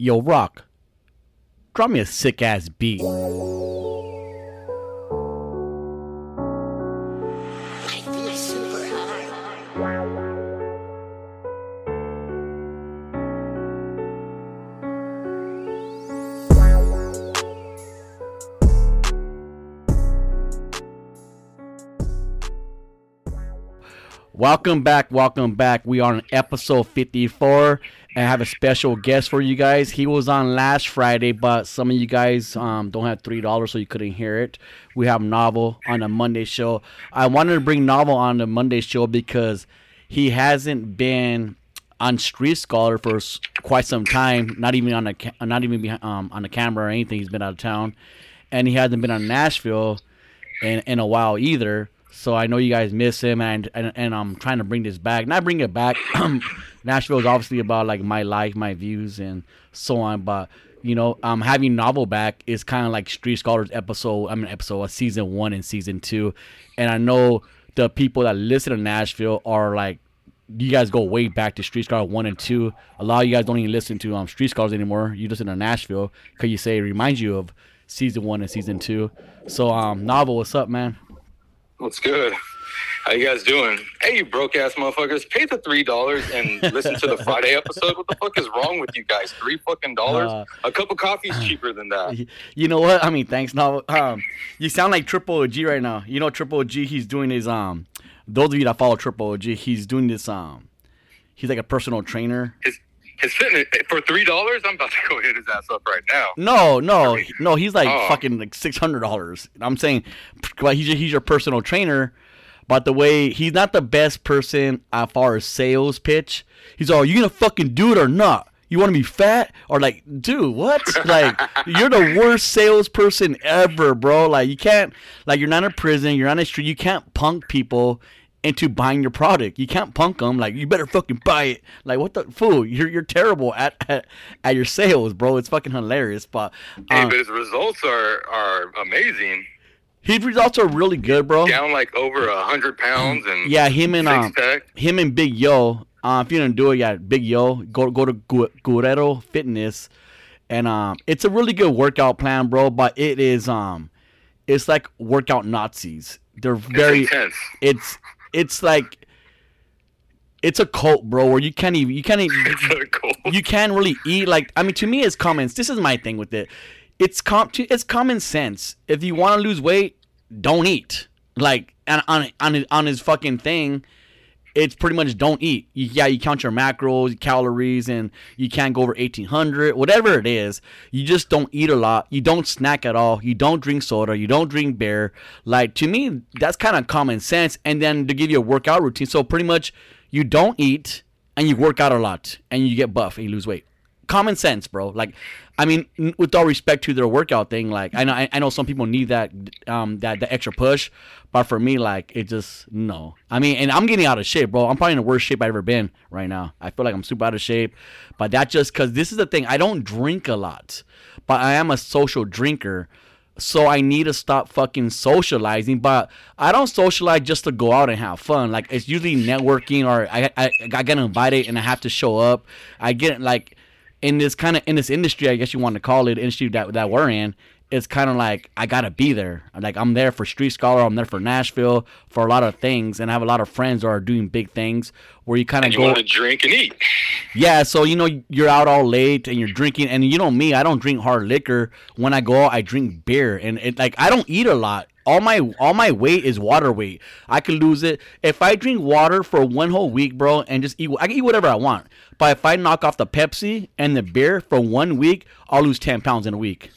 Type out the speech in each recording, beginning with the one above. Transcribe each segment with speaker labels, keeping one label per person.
Speaker 1: Yo, Rock, drop me a sick ass beat. Welcome back, welcome back. We are on episode 54 and I have a special guest for you guys. He was on last Friday, but some of you guys um, don't have $3 so you couldn't hear it. We have Novel on the Monday show. I wanted to bring Novel on the Monday show because he hasn't been on Street Scholar for quite some time, not even on the not even um, on the camera or anything. He's been out of town and he hasn't been on Nashville in in a while either. So I know you guys miss him, and and, and I'm trying to bring this back. Not bring it back. Nashville is obviously about like my life, my views, and so on. But you know, um, having novel back is kind of like Street Scholars episode. I mean, episode of season one and season two, and I know the people that listen to Nashville are like. You guys go way back to Street Scholars one and two. A lot of you guys don't even listen to um Street Scholars anymore. You listen to Nashville because you say it reminds you of season one and season two. So um, novel, what's up, man?
Speaker 2: What's good? How you guys doing? Hey, you broke ass motherfuckers! Pay the three dollars and listen to the Friday episode. What the fuck is wrong with you guys? Three fucking dollars?
Speaker 1: Uh,
Speaker 2: A cup of coffee's cheaper than that.
Speaker 1: You know what? I mean, thanks, Novel. Um, you sound like Triple OG right now. You know, Triple OG. He's doing his um. Those of you that follow Triple OG, he's doing this um. He's like a personal trainer.
Speaker 2: His his fitness for three dollars. I'm about to go hit his ass up right now.
Speaker 1: No, no, no. He's like
Speaker 2: Oh.
Speaker 1: fucking like six hundred dollars. I'm saying, well, he's he's your personal trainer, but the way he's not the best person as far as sales pitch. He's all, you gonna fucking do it or not? You want to be fat or like, dude, what? Like, you're the worst salesperson ever, bro. Like, you can't, like, you're not in prison, you're on the street, you can't punk people into buying your product. You can't punk them. Like, you better fucking buy it. Like, what the fool? You're you're terrible at at, at your sales, bro. It's fucking hilarious. But
Speaker 2: Hey,
Speaker 1: um,
Speaker 2: but his results are are amazing.
Speaker 1: his results are really good, bro.
Speaker 2: Down like over a hundred pounds and
Speaker 1: Yeah, him and um, him and Big Yo. Uh, if you didn't do it yet, Big Yo, go go to Gu- Guerrero Fitness, and um, it's a really good workout plan, bro. But it is um, it's like workout Nazis. They're very
Speaker 2: it's intense.
Speaker 1: it's it's like it's a cult, bro. Where you can't even you can't even,
Speaker 2: It's so cool.
Speaker 1: you can't really eat like I mean to me it's common this is my thing with it it's com it's common sense if you want to lose weight don't eat like and on on his, on his fucking thing it's pretty much don't eat. You, yeah you count your macros calories and you can't go over 1800 whatever it is. You just don't eat a lot. You don't snack at all. You don't drink soda. You don't drink beer. Like to me that's kind of common sense. And then to give you a workout routine so pretty much you don't eat and you work out a lot and you get buff and you lose weight. Common sense, bro. Like, I mean, with all respect to their workout thing, like I know I, know some people need that um that that extra push, but for me, like it just no. I mean, and I'm getting out of shape, bro. I'm probably in the worst shape I've ever been right now. I feel like I'm super out of shape, but that just because this is the thing. I don't drink a lot, but I am a social drinker. So I need to stop fucking socializing, but I don't socialize just to go out and have fun. Like it's usually networking or I I, I get invited and I have to show up. I get like in this kind of in this industry, I guess you want to call it industry that that we're in. It's kind of like I gotta be there. Like I'm there for Street Scholar. I'm there for Nashville for a lot of things, and I have a lot of friends that are doing big things. Where you kind of go,
Speaker 2: want to drink and eat.
Speaker 1: yeah, so you know you're out all late and you're drinking, and you know me, I don't drink hard liquor. When I go out, I drink beer, and it like I don't eat a lot. All my all my weight is water weight. I could lose it if I drink water for one whole week, bro, and just eat. I can eat whatever I want, but if I knock off the Pepsi and the beer for one week, I'll lose ten pounds in a week,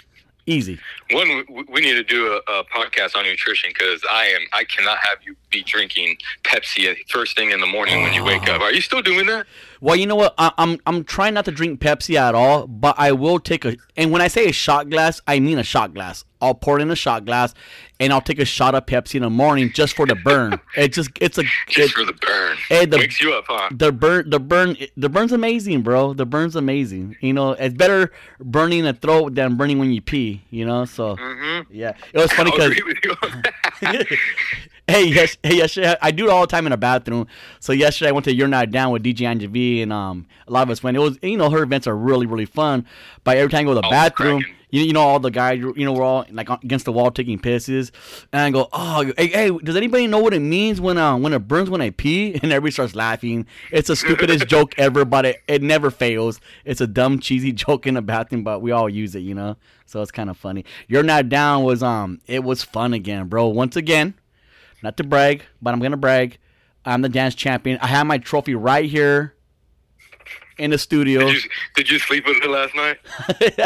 Speaker 1: easy.
Speaker 2: One, we- need to do a, a podcast on nutrition because I am I cannot have you be drinking Pepsi first thing in the morning when you wake up. Are you still doing that?
Speaker 1: Well, you know what? I, I'm I'm trying not to drink Pepsi at all, but I will take a. And when I say a shot glass, I mean a shot glass. I'll pour it in a shot glass, and I'll take a shot of Pepsi in the morning just for the burn. it just it's a
Speaker 2: Just
Speaker 1: it,
Speaker 2: for the burn.
Speaker 1: Hey, the-
Speaker 2: Wakes you up, huh?
Speaker 1: the burn the burn the burn's amazing, bro. The burn's amazing. You know, it's better burning the throat than burning when you pee. You know, so
Speaker 2: Mm-hmm.
Speaker 1: yeah, it was funny because
Speaker 2: agree with you on that.
Speaker 1: Hey, yes, hey, yesterday I do it all the time in a bathroom. So yesterday I went to You're Not Down with DJ Angie V, and um, a lot of us went. It was, you know, her events are really, really fun. But every time I go to the
Speaker 2: Oh,
Speaker 1: bathroom,
Speaker 2: cracking.
Speaker 1: you, you know, all the guys, you know, we're all like against the wall taking pisses, and I go, oh, hey, hey, does anybody know what it means when uh when it burns when I pee? And everybody starts laughing. It's the stupidest joke ever, but it, it never fails. It's a dumb, cheesy joke in the bathroom, but we all use it, you know. So it's kind of funny. You're Not Down was um, it was fun again, bro. Once again not to brag, but I'm gonna brag. I'm the dance champion. I have my trophy right here in the studio.
Speaker 2: Did you, did you sleep with it last night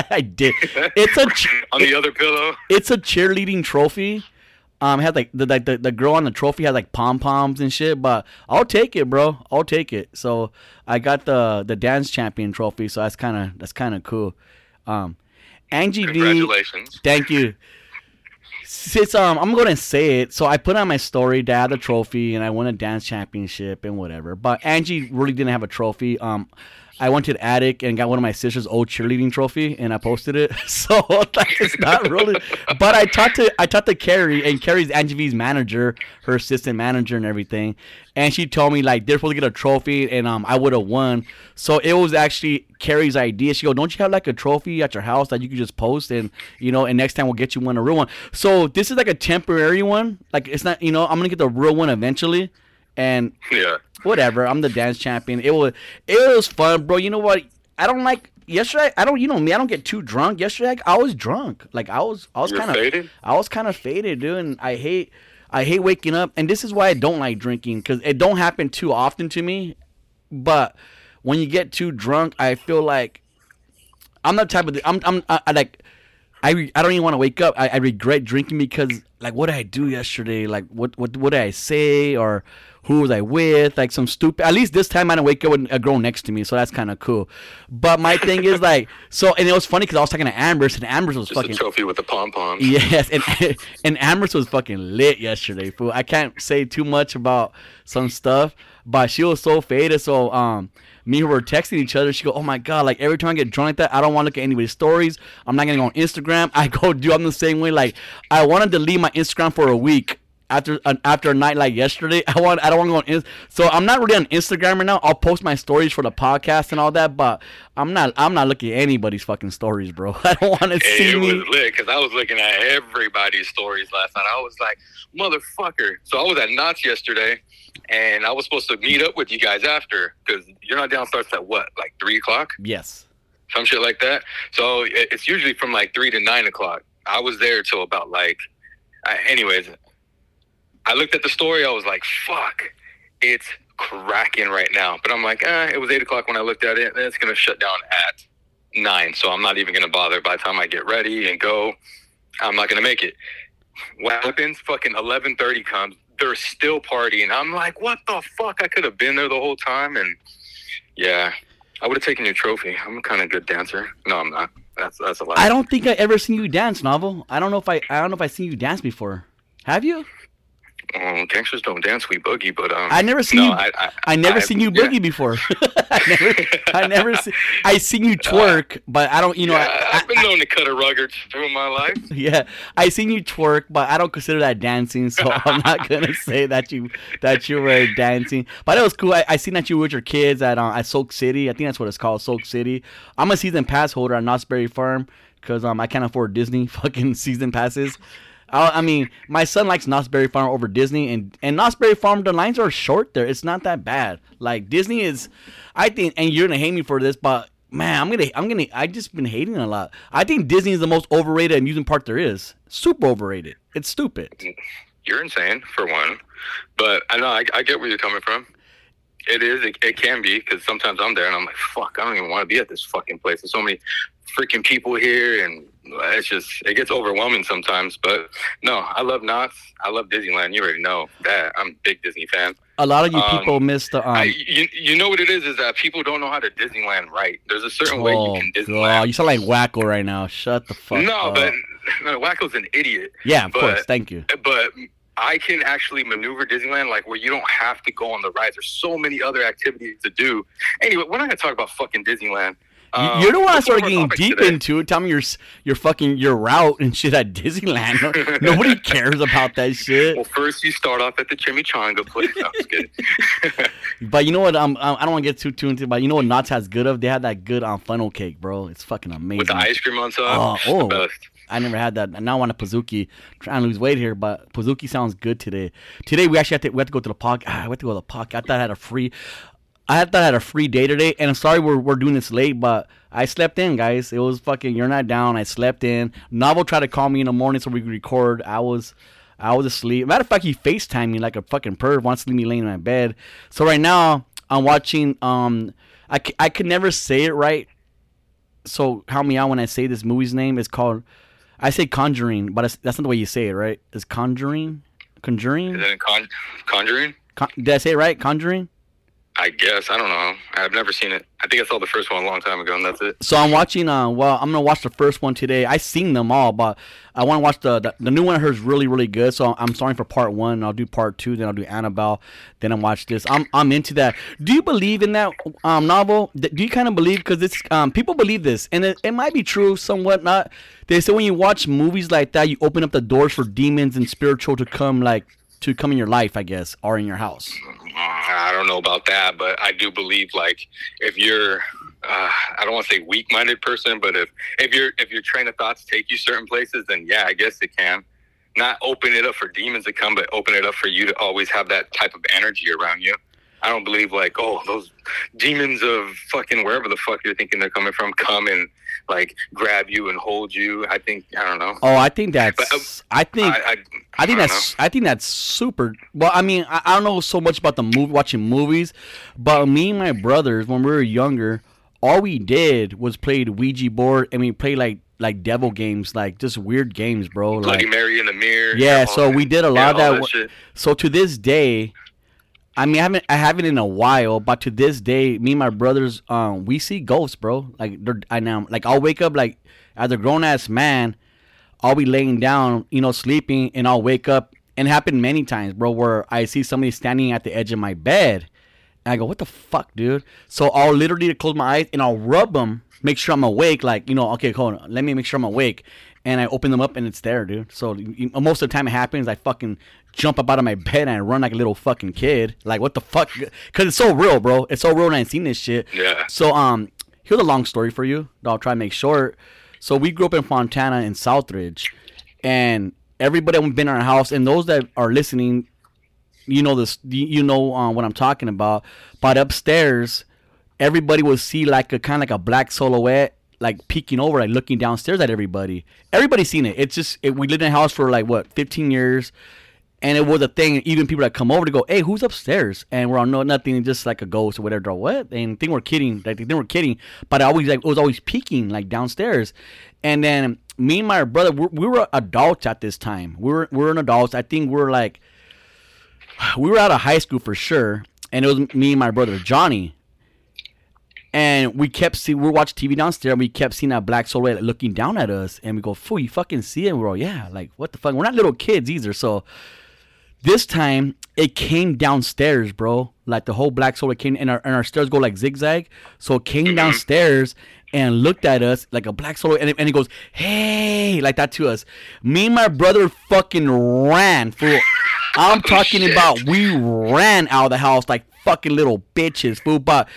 Speaker 1: I did. It's a
Speaker 2: on the other pillow?
Speaker 1: it's a cheerleading trophy. Um, had like the, like the the girl on the trophy had like pom poms and shit, but I'll take it, bro. I'll take it. So I got the the dance champion trophy, so that's kind of that's kind of cool. Um, Angie.
Speaker 2: Congratulations.
Speaker 1: Thank you. Since um, I'm gonna say it, so I put on my story, Dad, the trophy, and I won a dance championship and whatever. But Angie really didn't have a trophy. Um, I went to the attic and got one of my sister's old cheerleading trophy, and I posted it. So like, it's not really. But I talked to I talked to Carrie, and Carrie's Angie V's manager, her assistant manager, and everything. And she told me like they're supposed to get a trophy, and um, I would have won. So it was actually Carrie's idea. She go, "Don't you have like a trophy at your house that you could just post, and you know, and next time we'll get you one, a real one." So this is like a temporary one. Like it's not, you know, I'm gonna get the real one eventually, and
Speaker 2: Yeah.
Speaker 1: Whatever. I'm the dance champion. It was it was fun, bro. You know what? I don't like yesterday. I don't. You know me. I don't get too drunk. Yesterday, I was drunk. Like I was. I was kind of.
Speaker 2: faded?
Speaker 1: I was kind of faded, dude. And I hate. I hate waking up. And this is why I don't like drinking because it don't happen too often to me. But when you get too drunk, I feel like I'm the type of. I'm. I'm. I, I like. I, re- I don't even want to wake up. I, I regret drinking because like what did I do yesterday? Like what what what did I say or who was I with? Like some stupid. At least this time I didn't wake up with a girl next to me, so that's kind of cool. But my thing is like so, and it was funny because I was talking to Amber's and Amber's was
Speaker 2: Just
Speaker 1: fucking
Speaker 2: a trophy with the pom pom.
Speaker 1: Yes, and and Amber's was fucking lit yesterday, fool. I can't say too much about some stuff, but she was so faded. So um, me and her were texting each other. She go, "Oh my god!" Like every time I get drunk like that, I don't want to look at anybody's stories. I'm not gonna go on Instagram. I go, do I'm the same way. Like I want to delete my Instagram for a week. After uh, after a night like yesterday, I want I don't want to go on. So I'm not really on Instagram right now. I'll post my stories for the podcast and all that, but I'm not I'm not looking at anybody's fucking stories, bro. I don't want to
Speaker 2: Hey,
Speaker 1: see
Speaker 2: it
Speaker 1: me.
Speaker 2: was lit because I was looking at everybody's stories last night. I was like, motherfucker. So I was at Knott's yesterday, and I was supposed to meet up with you guys after because you're not down starts at what, like three o'clock,
Speaker 1: Yes.
Speaker 2: some shit like that. So it's usually from like three to nine o'clock. I was there till about like, I, anyways. I looked at the story. I was like, fuck, it's cracking right now. But I'm like, eh, it was eight o'clock when I looked at it. And it's gonna shut down at nine, so I'm not even gonna bother. By the time I get ready and go, I'm not gonna make it. What happens? Fucking eleven thirty comes. They're still partying. I'm like, what the fuck? I could have been there the whole time, and yeah, I would have taken your trophy. I'm a kind of good dancer. No, I'm not. That's that's a lie.
Speaker 1: I don't think I ever seen you dance, novel. I don't know if I I don't know if I seen you dance before. Have you?
Speaker 2: Um, gangsters don't dance, we boogie. But um,
Speaker 1: I never seen
Speaker 2: no,
Speaker 1: you.
Speaker 2: I, I,
Speaker 1: I never
Speaker 2: I-
Speaker 1: seen you
Speaker 2: yeah.
Speaker 1: boogie before. I never, I never see, I seen you twerk, but I don't, you know,
Speaker 2: yeah,
Speaker 1: I,
Speaker 2: I've been known to cut a rug or two in my life.
Speaker 1: Yeah, I seen you twerk, but I don't consider that dancing, so I'm not gonna say that you that you were dancing. But it was cool. I, I seen that you were with your kids at uh, at Soak City. I think that's what it's called, Soak City. I'm a season pass holder at Knott's Berry Farm because um I can't afford Disney fucking season passes. I, mean, my son likes Knott's Berry Farm over Disney, and and Knott's Berry Farm the lines are short there. It's not that bad. Like Disney is, I think, and you're gonna hate me for this, but man, I'm gonna I'm gonna I just been hating a lot. I think Disney is the most overrated amusement park there is. Super overrated. It's stupid.
Speaker 2: You're insane for one, but I know I, I get where you're coming from. It is. It, it can be because sometimes I'm there and I'm like, fuck, I don't even want to be at this fucking place. There's so many freaking people here, and it's just it gets overwhelming sometimes. But no, I love Knott's. I love Disneyland. You already know that. I'm a big Disney fan.
Speaker 1: A lot of you
Speaker 2: Um,
Speaker 1: people miss the um.
Speaker 2: I, you, you know what it is? Is that people don't know how to Disneyland right. There's a certain way you
Speaker 1: oh,
Speaker 2: can Disneyland.
Speaker 1: you sound like Wacko right now. Shut the fuck
Speaker 2: no,
Speaker 1: up.
Speaker 2: but no, Wacko's an idiot.
Speaker 1: yeah, of
Speaker 2: but-
Speaker 1: course. Thank you.
Speaker 2: but I can actually maneuver Disneyland like where you don't have to go on the rides. There's so many other activities to do. Anyway, we're not gonna talk about fucking Disneyland. Um,
Speaker 1: You're the one that started getting deep
Speaker 2: today?
Speaker 1: into it. Tell me your your fucking your route and shit at Disneyland. Nobody cares about that shit.
Speaker 2: Well, first you start off at the chimichanga place. No, I'm just kidding.
Speaker 1: But you know what? Um, I I don't want to get too too into. it, But you know what? Knott's has good of. They had that good um, funnel cake, bro. It's fucking amazing.
Speaker 2: With the ice cream on top.
Speaker 1: Oh, oh.
Speaker 2: The best.
Speaker 1: I never had that. And now I want a Pizookie. Trying to lose weight here, but Pizookie sounds good today. Today we actually have to we have to go to the park. Ah, we have to go to the park. I thought I had a free. I thought I had a free day today, and I'm sorry we're, we're doing this late, but I slept in, guys. It was fucking. You're not down. I slept in. Novel tried to call me in the morning so we could record. I was, I was asleep. Matter of fact, he Facetime me like a fucking perv. Wants to leave me laying in my bed. So right now I'm watching. Um, I, c- I could never say it right. So help me out when I say this movie's name. It's called. I say Conjuring, but that's not the way you say it, right? It's Conjuring, Conjuring.
Speaker 2: Is it Con- Conjuring?
Speaker 1: Con- did I say it right? Conjuring.
Speaker 2: I guess. I don't know. I've never seen it. I think I saw the first one a long time ago, and that's it.
Speaker 1: So I'm watching. Uh, well, I'm gonna watch the first one today. I've seen them all, but I want to watch the, the the new one. I heard is really really good. So I'm starting for part one. I'll do part two. Then I'll do Annabelle. Then I'll watch this. I'm I'm into that. Do you believe in that um novel? Do you kind of believe? Because it's um people believe this, and it, it might be true, somewhat not. They say when you watch movies like that, you open up the doors for demons and spiritual to come like to come in your life, I guess, or in your house.
Speaker 2: I don't know about that, but I do believe like if you're uh, I don't want to say weak-minded person, but if if your if your train of thoughts take you certain places, then yeah, I guess it can. Not open it up for demons to come, but open it up for you to always have that type of energy around you. I don't believe like oh those demons of fucking wherever the fuck you're thinking they're coming from come and like grab you and hold you. I think I don't know.
Speaker 1: Oh, I think that's.
Speaker 2: But, uh,
Speaker 1: I think.
Speaker 2: I, I,
Speaker 1: I think
Speaker 2: don't
Speaker 1: that's I think that's super. Well, I mean, I, I don't know so much about the movie watching movies, but me and my brothers when we were younger, all we did was played Ouija board and we played like like devil games, like just weird games, bro.
Speaker 2: Bloody
Speaker 1: Like
Speaker 2: Mary in the mirror.
Speaker 1: yeah, so
Speaker 2: that-
Speaker 1: we did a
Speaker 2: yeah,
Speaker 1: lot
Speaker 2: all
Speaker 1: of that.
Speaker 2: shit.
Speaker 1: so to this day, I mean, I haven't I haven't in a while, but to this day, me and my brothers, um, we see ghosts, bro. Like they're I know, like I'll wake up like as a grown ass man, I'll be laying down, you know, sleeping, and I'll wake up. And it happened many times, bro, where I see somebody standing at the edge of my bed, and I go, "What the fuck, dude?" So I'll literally close my eyes and I'll rub them, make sure I'm awake. Like you know, okay, hold on, let me make sure I'm awake. And I open them up and it's there, dude. So most of the time it happens, I fucking jump up out of my bed and run like a little fucking kid. Like what the fuck? Because it's so real, bro. It's so real, and I ain't seen this shit.
Speaker 2: Yeah.
Speaker 1: So um, here's a long story for you. that I'll try to make short. So we grew up in Fontana in Southridge, and everybody that been in our house, and those that are listening, you know this, you you know uh, what I'm talking about. But upstairs, everybody would see like a kind of like a black silhouette, like peeking over, like looking downstairs at everybody. Everybody's seen it. It's just it, we lived in a house for like what 15 years. And it was a thing. Even people that come over to go, "Hey, who's upstairs?" And we're all no nothing, just like a ghost or whatever. What? And think we're kidding. Like they think we're kidding, but I always like it was always peeking like downstairs. And then me and my brother, we, we were adults at this time. We were we were an adults. I think we're like we were out of high school for sure, and it was me and my brother Johnny. And we kept see we watching TV downstairs. and We kept seeing that black silhouette looking down at us, and we go, "Fool, you fucking see it?" And we're all, "Yeah." Like, what the fuck? We're not little kids either, so this time it came downstairs, bro. Like the whole black silhouette came, and our, and our stairs go like zigzag. So it came mm-hmm. downstairs and looked at us like a black silhouette, and it, and it goes, "Hey!" like that to us. Me and my brother fucking ran, fool. I'm talking
Speaker 2: shit.
Speaker 1: about we ran out of the house like fucking little bitches, fool. But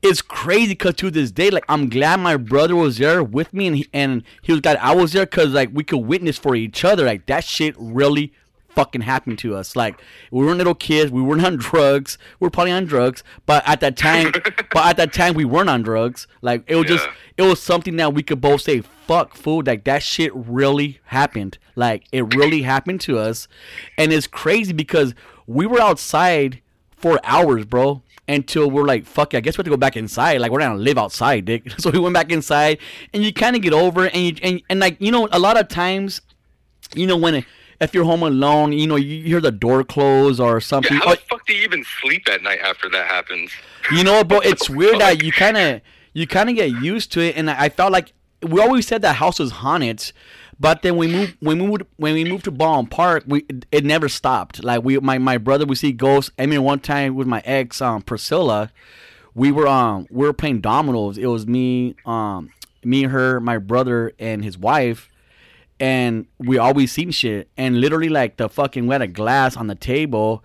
Speaker 1: it's crazy because to this day, like I'm glad my brother was there with me, and he, and he was glad I was there because like we could witness for each other. Like that shit really fucking happened to us. Like we weren't little kids, we weren't on drugs. We were probably on drugs, but at that time, but at that time we weren't on drugs. Like it was just, it was something that we could both say, "Fuck, fool!" Like that shit really happened. Like it really happened to us, and it's crazy because we were outside for hours, bro. Until we're like, fuck it, I guess we have to go back inside. Like we're not gonna live outside, dick. So we went back inside, and you kind of get over it, and you and, and like you know, a lot of times, you know, when if you're home alone, you know, you hear the door close or something.
Speaker 2: Yeah, how the fuck do you even sleep at night after that happens?
Speaker 1: you know, bro, it's weird that you kind of you kind of get used to it, and I felt like we always said that house was haunted, but then we moved when we moved when we moved to Baldwin Park, we it never stopped. Like we, my my brother, would see ghosts. I mean, one time with my ex, um, Priscilla, we were um we were playing dominoes. It was me, um, me, her, my brother, and his wife, and we always seen shit. And literally, like the fucking we had a glass on the table,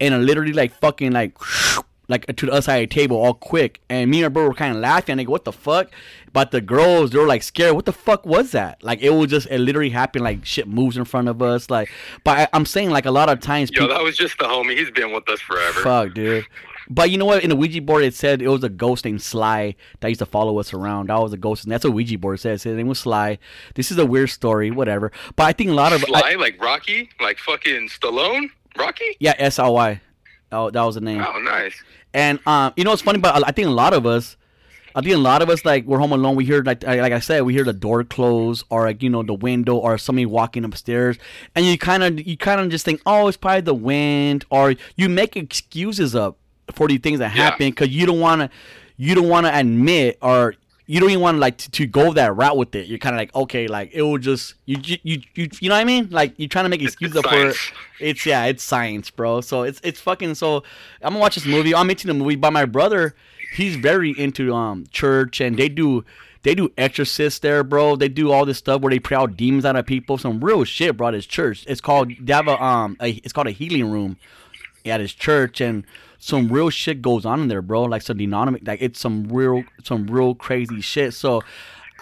Speaker 1: and it literally like fucking like. Like to the other side of the table, all quick, and me and brother were kind of laughing. They go, "What the fuck?" But the girls, they were like scared. What the fuck was that? Like it was just, it literally happened. Like shit moves in front of us. Like, but I, I'm saying, like a lot of times,
Speaker 2: Yo,
Speaker 1: people,
Speaker 2: that was just the homie. He's been with us forever.
Speaker 1: Fuck, dude. But you know what? In the Ouija board, it said it was a ghost named Sly that used to follow us around. That was a ghost, and that's what Ouija board says. His name was Sly. This is a weird story, whatever. But I think a lot of
Speaker 2: Sly,
Speaker 1: I-
Speaker 2: like Rocky, like fucking Stallone, Rocky.
Speaker 1: yeah, S L Y. Oh, that was the name.
Speaker 2: Oh, nice.
Speaker 1: And um, you know what's funny? But I think a lot of us, I think a lot of us like we're home alone. We hear like like I said, we hear the door close or like you know the window or somebody walking upstairs, and you kind of you kind of just think, oh, it's probably the wind, or you make excuses up for these things that happen because you don't want to you don't want to admit or you don't even want to like to, to go that route with it. You're kind of like okay, like it will just you you you you, you know what I mean? Like you're trying to make excuses for it. It's yeah, it's science, bro. So it's it's fucking so I'm gonna watch this movie. I'm into the movie, but my brother, he's very into um church and they do they do exorcists there, bro. They do all this stuff where they pray out demons out of people. Some real shit, bro. At his church, it's called they have a um a, it's called a healing room at his church and some real shit goes on in there, bro. Like some dynamic, like it's some real some real crazy shit. So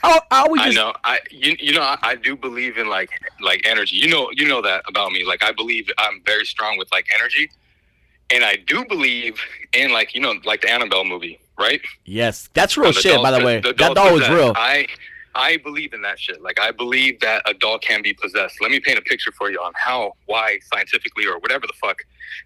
Speaker 1: I, I always
Speaker 2: I know. I you, you know I, I do believe in like like energy. You know you know that about me. Like I believe I'm very strong with like energy, and I do believe in like you know like the Annabelle movie, right?
Speaker 1: yes, that's real
Speaker 2: The
Speaker 1: shit.
Speaker 2: doll-
Speaker 1: By the way,
Speaker 2: the
Speaker 1: that doll was real.
Speaker 2: I I believe in that shit. Like I believe that a doll can be possessed. Let me paint a picture for you on how, why, scientifically, or whatever the fuck.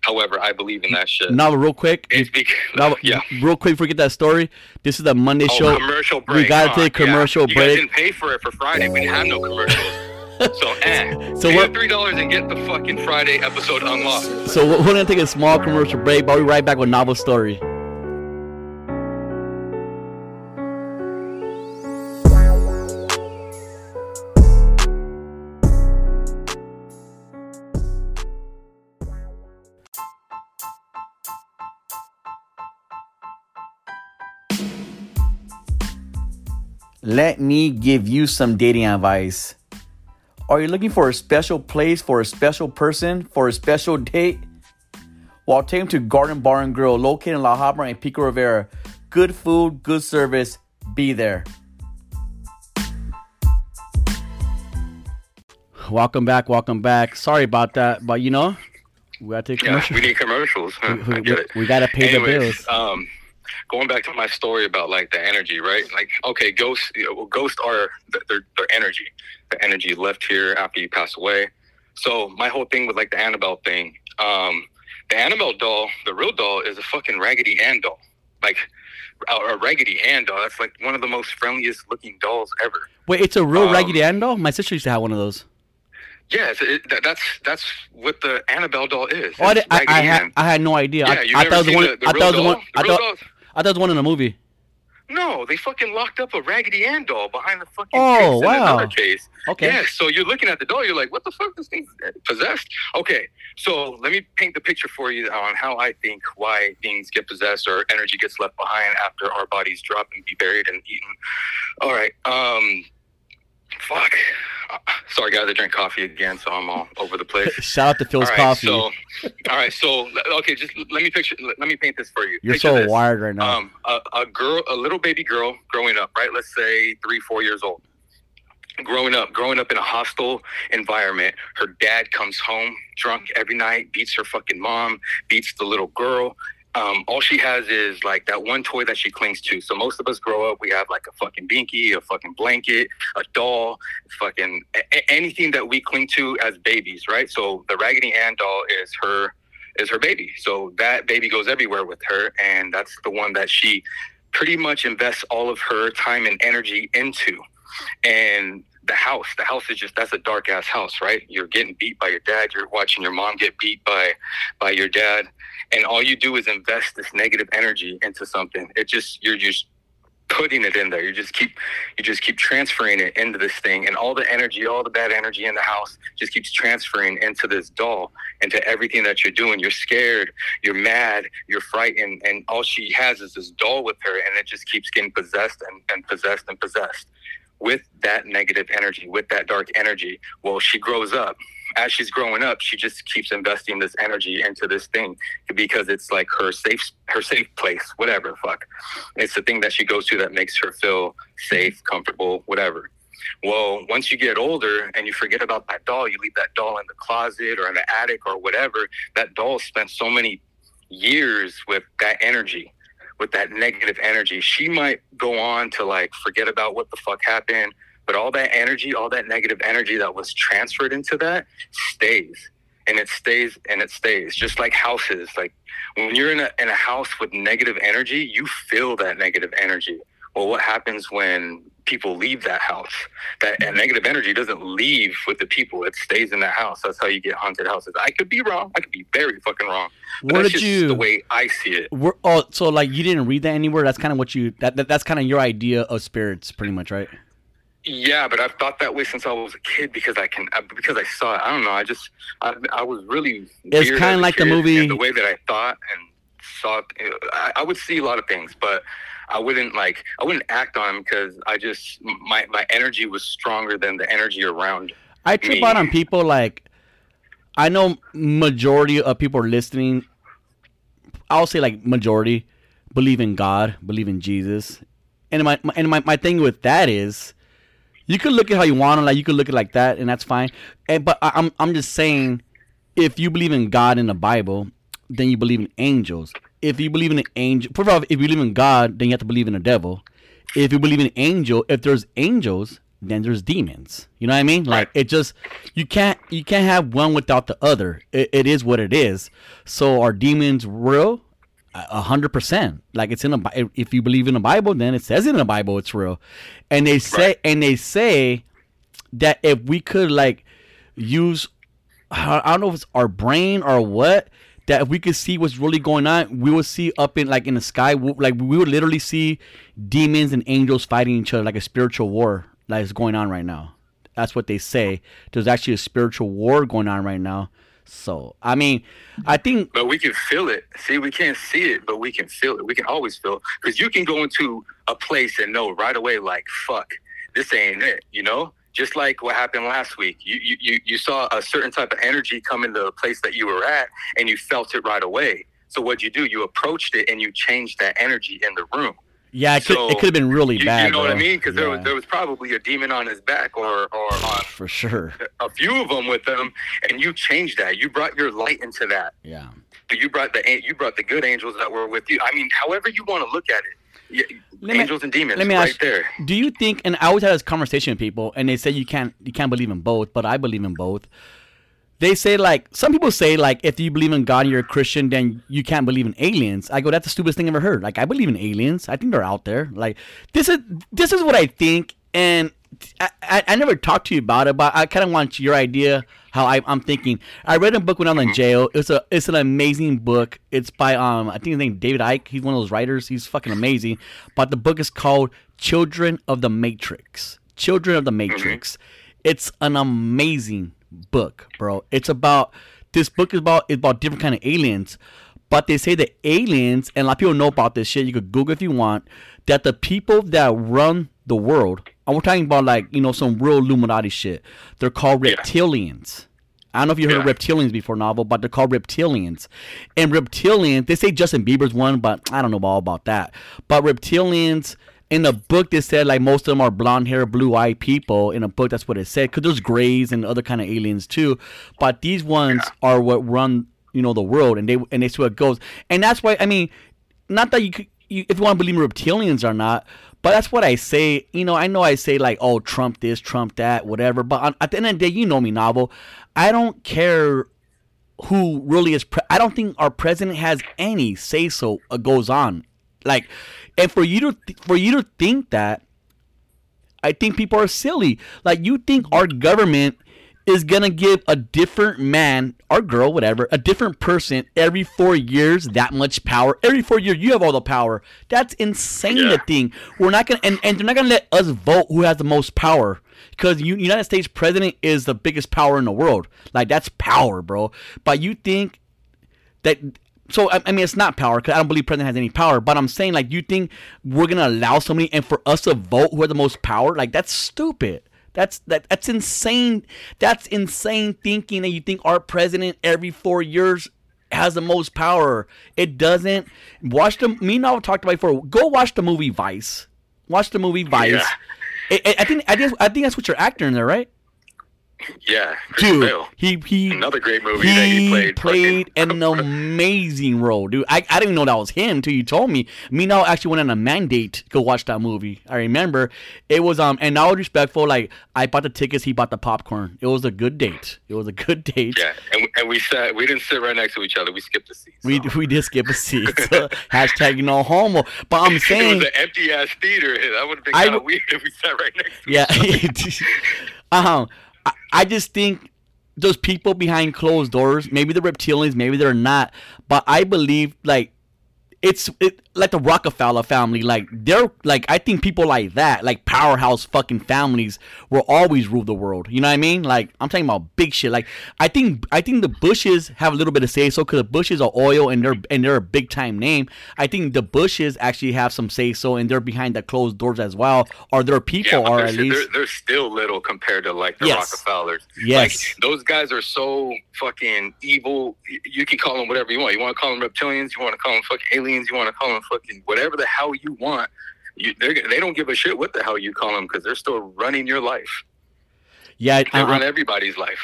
Speaker 2: However, I believe in that shit.
Speaker 1: Now, real quick,
Speaker 2: It's because
Speaker 1: now,
Speaker 2: yeah.
Speaker 1: real quick, forget that story. This is the Monday
Speaker 2: Oh,
Speaker 1: show.
Speaker 2: commercial break.
Speaker 1: We
Speaker 2: gotta
Speaker 1: take commercial
Speaker 2: yeah.
Speaker 1: break.
Speaker 2: You guys didn't pay for it for Friday. We didn't have no commercials. So, eh.
Speaker 1: So
Speaker 2: pay three dollars and get the fucking Friday episode unlocked.
Speaker 1: So we're we're gonna take a small commercial break, but we'll be right back with novel story. Let me give you some dating advice. Are you looking for a special place for a special person for a special date? Well, take them to Garden Bar and Grill, located in La Habra and Pico Rivera. Good food, good service. Be there. Welcome back, welcome back. Sorry about that, but you know, we gotta take
Speaker 2: Yeah, we need commercials. Huh,
Speaker 1: We-
Speaker 2: I
Speaker 1: we-
Speaker 2: it.
Speaker 1: we gotta pay the bills.
Speaker 2: Um, going back to my story about like the energy, right? Like, okay, ghosts. You know, well, ghosts are th- their their energy. The energy left here after you pass away. So my whole thing with like the Annabelle thing, um, the Annabelle doll, the real doll, is a fucking Raggedy Ann doll. Like a, Raggedy Ann doll. That's like one of the most friendliest looking dolls ever.
Speaker 1: Wait, it's a real
Speaker 2: um,
Speaker 1: Raggedy Ann doll? My sister used to have one of those.
Speaker 2: Yeah, that, that's that's what the Annabelle doll is.
Speaker 1: Oh, I, I, I, had, I had no idea.
Speaker 2: Yeah,
Speaker 1: I,
Speaker 2: you
Speaker 1: I thought it was one.
Speaker 2: the, the
Speaker 1: I
Speaker 2: real
Speaker 1: thought it was one.
Speaker 2: The
Speaker 1: I thought? I thought it was one in a movie.
Speaker 2: No, they fucking locked up a Raggedy Ann doll behind the fucking
Speaker 1: Oh,
Speaker 2: case in
Speaker 1: wow.
Speaker 2: another case.
Speaker 1: Okay.
Speaker 2: Yeah, so you're looking at the doll, you're like, what the fuck? This thing's possessed? Okay, so let me paint the picture for you on how I think why things get possessed or energy gets left behind after our bodies drop and be buried and eaten. All right, um, fuck. Uh, Sorry, guys, I drank coffee again, so I'm all over the place.
Speaker 1: Shout out to Phil's
Speaker 2: all right,
Speaker 1: Coffee.
Speaker 2: so, all right, so okay, just let me picture. Let me paint this for you.
Speaker 1: You're
Speaker 2: Picture
Speaker 1: so
Speaker 2: this.
Speaker 1: wired right now.
Speaker 2: Um, a, a girl, a little baby girl growing up, right? Let's say three, four years old. Growing up, growing up in a hostile environment. Her dad comes home drunk every night, beats her fucking mom, beats the little girl. Um, all she has is like that one toy that she clings to. So most of us grow up, we have like a fucking binky, a fucking blanket, a doll, fucking a- anything that we cling to as babies, right? So the Raggedy Ann doll is her is her baby. So that baby goes everywhere with her, and that's the one that she pretty much invests all of her time and energy into. And the house, the house is just that's a dark ass house, right? You're getting beat by your dad. You're watching your mom get beat by by your dad, and all you do is invest this negative energy into something. It just you're just putting it in there. You just keep you just keep transferring it into this thing, and all the energy, all the bad energy in the house, just keeps transferring into this doll, into everything that you're doing. You're scared, you're mad, you're frightened, and all she has is this doll with her, and it just keeps getting possessed and, and possessed and possessed with that negative energy, with that dark energy. Well, she grows up. As she's growing up, she just keeps investing this energy into this thing because it's like her safe, her safe place, whatever. Fuck, it's the thing that she goes to that makes her feel safe, comfortable, whatever. Well, once you get older and you forget about that doll, you leave that doll in the closet or in the attic or whatever. That doll spent so many years with that energy with that negative energy. She might go on to like forget about what the fuck happened, but all that energy, all that negative energy that was transferred into that stays. And it stays and it stays. Just like houses. Like when you're in a in a house with negative energy, you feel that negative energy. Well, what happens when people leave that house? That and negative energy doesn't leave with the people; it stays in that house. That's how you get haunted houses. I could be wrong. I could be very fucking wrong. That's
Speaker 1: did
Speaker 2: just
Speaker 1: you-
Speaker 2: the way I see it.
Speaker 1: We're, oh, so like you didn't read that anywhere? That's kind of what you that, that that's kind of your idea of spirits, pretty much, right?
Speaker 2: Yeah, but I've thought that way since I was a kid because I can uh, because I saw it. I don't know. I just I, I was really.
Speaker 1: It's kinda like the movie-
Speaker 2: the way that I thought and saw. I, I would see a lot of things, but I wouldn't like I wouldn't act on them because I just my my energy was stronger than the energy around.
Speaker 1: I trip
Speaker 2: Me.
Speaker 1: out on people like I know majority of people are listening. I'll say like majority believe in God, believe in Jesus, and my, my and my, my thing with that is you could look at how you want to like you could look at it like that and that's fine. And, but I, I'm I'm just saying if you believe in God in the Bible, then you believe in angels. If you believe in an angel, first of all, if you believe in God, then you have to believe in a devil. If you believe in an angel, if there's angels, then there's demons. You know what I mean? Like
Speaker 2: Right.
Speaker 1: it just you can't you can't have one without the other. It, it is what it is. So are demons real? A hundred percent. Like it's in a if you believe in the Bible, then it says it in the Bible it's real. And they say
Speaker 2: Right.
Speaker 1: and they say that if we could like use I don't know if it's our brain or what that if we could see what's really going on, we would see up in like in the sky, like we would literally see demons and angels fighting each other like a spiritual war that is going on right now. That's what they say. There's actually a spiritual war going on right now. So I mean, I think
Speaker 2: But we can feel it. See, we can't see it, but we can feel it. We can always feel it because you can go into a place and know right away, like, fuck, this ain't it. You know, just like what happened last week. You you you, saw a certain type of energy come into the place that you were at, and you felt it right away. So what'd you do? You approached it and you changed that energy in the room.
Speaker 1: yeah, it could
Speaker 2: So,
Speaker 1: it could have been really
Speaker 2: You,
Speaker 1: bad.
Speaker 2: you know what I mean? Because there was
Speaker 1: Yeah,
Speaker 2: there was probably a demon on his back or or on
Speaker 1: for sure.
Speaker 2: a few of them with them, and you changed that. You brought your light into that.
Speaker 1: Yeah.
Speaker 2: you brought the you brought the good angels that were with you. I mean, however you want to look at it,
Speaker 1: Let me-
Speaker 2: angels and demons,
Speaker 1: let me
Speaker 2: right
Speaker 1: ask-
Speaker 2: there.
Speaker 1: Do you think? And I always have this conversation with people, and they say you can't you can't believe in both, but I believe in both. They say like some people say like if you believe in God and you're a Christian, then you can't believe in aliens. I go, that's the stupidest thing I've ever heard. Like I believe in aliens. I think they're out there. Like this is this is what I think, and I, I, I never talked to you about it, but I kind of want your idea how I, I'm thinking. I read a book when I was in jail. It's a it's an amazing book. It's by um I think his name David Icke. He's one of those writers. He's fucking amazing. But the book is called Children of the Matrix. Children of the Matrix. It's an amazing book, bro. It's about this book is about is about different kind of aliens. But they say that aliens, and a lot of people know about this shit. You could Google if you want. That the people that run the world, and we're talking about like you know some real Illuminati shit. They're called
Speaker 2: Yeah.
Speaker 1: reptilians. I don't know if you heard
Speaker 2: Yeah.
Speaker 1: of reptilians before, novel, but they're called reptilians. And reptilians, they say Justin Bieber's one, but I don't know all about that. But reptilians, in the book, they said like most of them are blonde hair, blue eyed people. In a book, that's what it said. Because there's grays and other kind of aliens too. But these ones are what run, you know, the world, and they and that's what it goes. And that's why I mean, not that you, could, you if you want to believe reptilians or not. But that's what I say. You know, I know I say like, oh, Trump this, Trump that, whatever. But at the end of the day, you know me, novel. I don't care who really is. Pre- I don't think our president has any say so. Uh, goes on, like, and for you to th- for you to think that, I think people are silly. Like you think our government is gonna give a different man or girl, whatever, a different person every four years that much power. Every four years, you have all the power. That's insane.
Speaker 2: Yeah.
Speaker 1: The thing we're not gonna, and, and they're not gonna let us vote who has the most power because United States president is the biggest power in the world. Like that's power, bro. But you think that so I, I mean it's not power because I don't believe president has any power. But I'm saying like you think we're gonna allow somebody and for us to vote who has the most power? Like that's stupid. That's that that's insane. That's insane thinking that you think our president every four years has the most power. It doesn't. Watch the me and I talked about it before. Go watch the movie Vice. Watch the movie Vice.
Speaker 2: Yeah.
Speaker 1: I, think I think I think that's what you're actor in there, right?
Speaker 2: Yeah, Christian
Speaker 1: Dude,
Speaker 2: Bale.
Speaker 1: he he
Speaker 2: Another great movie that he played.
Speaker 1: played an amazing role, dude. I, I didn't even know that was him until you told me. Me now actually went on a mandate to go watch that movie. I remember it was um and I was respectful. Like I bought the tickets, he bought the popcorn. It was a good date. It was a good date.
Speaker 2: Yeah, and, and we sat. We didn't sit right next to each other. We skipped a seat.
Speaker 1: We
Speaker 2: so.
Speaker 1: we did skip a seat. So, hashtag no homo. But I'm
Speaker 2: it
Speaker 1: saying
Speaker 2: was an empty ass theater. That would have been kind of weird if we sat right next to
Speaker 1: Yeah. um, I, I just think those people behind closed doors, maybe they're reptilians, maybe they're not, but I believe like it's it, like the Rockefeller family. Like they're like I think people like that, like powerhouse fucking families, will always rule the world. You know what I mean? Like I'm talking about big shit. Like I think I think the Bushes have a little bit of say so because the Bushes are oil and they're and they're a big time name. I think the Bushes actually have some say so and they're behind the closed doors as well, or their people
Speaker 2: Yeah,
Speaker 1: are at least.
Speaker 2: they're, they're still little compared to like the
Speaker 1: Yes.
Speaker 2: Rockefellers.
Speaker 1: Yes.
Speaker 2: Like those guys are so fucking evil. You can call them whatever you want. You want to call them reptilians. You want to call them fucking aliens. You want to call them fucking whatever the hell you want. You, they're, don't give a shit what the hell you call them because they're still running your life.
Speaker 1: yeah,
Speaker 2: They run everybody's life.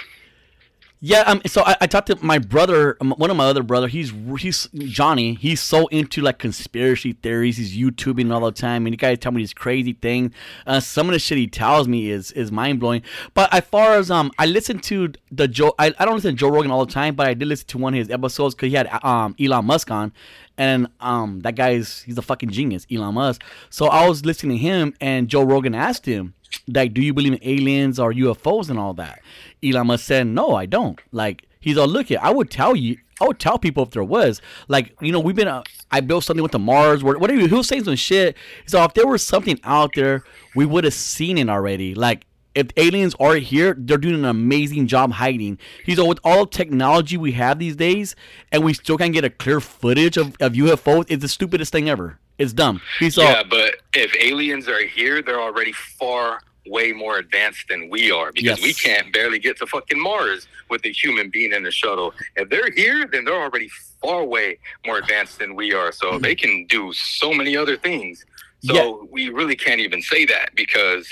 Speaker 1: Yeah, um, so I, I talked to my brother, um, one of my other brother. He's he's Johnny. He's so into like conspiracy theories. He's YouTubing all the time, and you guys tell me these crazy things. Uh, some of the shit he tells me is is mind blowing. But as far as um, I listen to the Joe. I, I don't listen to Joe Rogan all the time, but I did listen to one of his episodes because he had um Elon Musk on, and um that guy's he's a fucking genius, Elon Musk. So I was listening to him, and Joe Rogan asked him like, do you believe in aliens or UFOs and all that? Elon Musk said, no, I don't. Like, he's all, look, here, I would tell you, I would tell people if there was. Like, you know, we've been, uh, I built something with the Mars, wha- whatever, he was saying some shit. So if there was something out there, we would have seen it already. Like, if aliens are here, they're doing an amazing job hiding. He's all, with all technology we have these days, and we still can't get a clear footage of, of UFOs, it's the stupidest thing ever. It's dumb. He's all,
Speaker 2: Yeah, but if aliens are here, they're already far way more advanced than we are because
Speaker 1: Yes.
Speaker 2: we can't barely get to fucking Mars with a human being in a shuttle. If they're here, then they're already far way more advanced than we are. So they can do so many other things. So
Speaker 1: Yeah.
Speaker 2: we really can't even say that because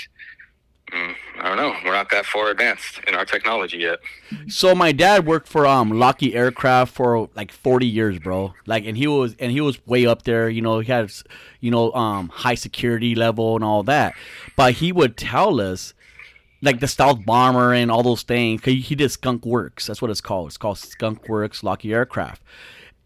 Speaker 2: mm, I don't know, we're not that far advanced in our technology yet.
Speaker 1: So my dad worked for um Lockheed Aircraft for like 40 years, bro. Like and he was and he was way up there, you know, he had you know um high security level and all that. But he would tell us like the Stealth Bomber and all those things. He, he did Skunk Works. That's what it's called. It's called Skunk Works Lockheed Aircraft.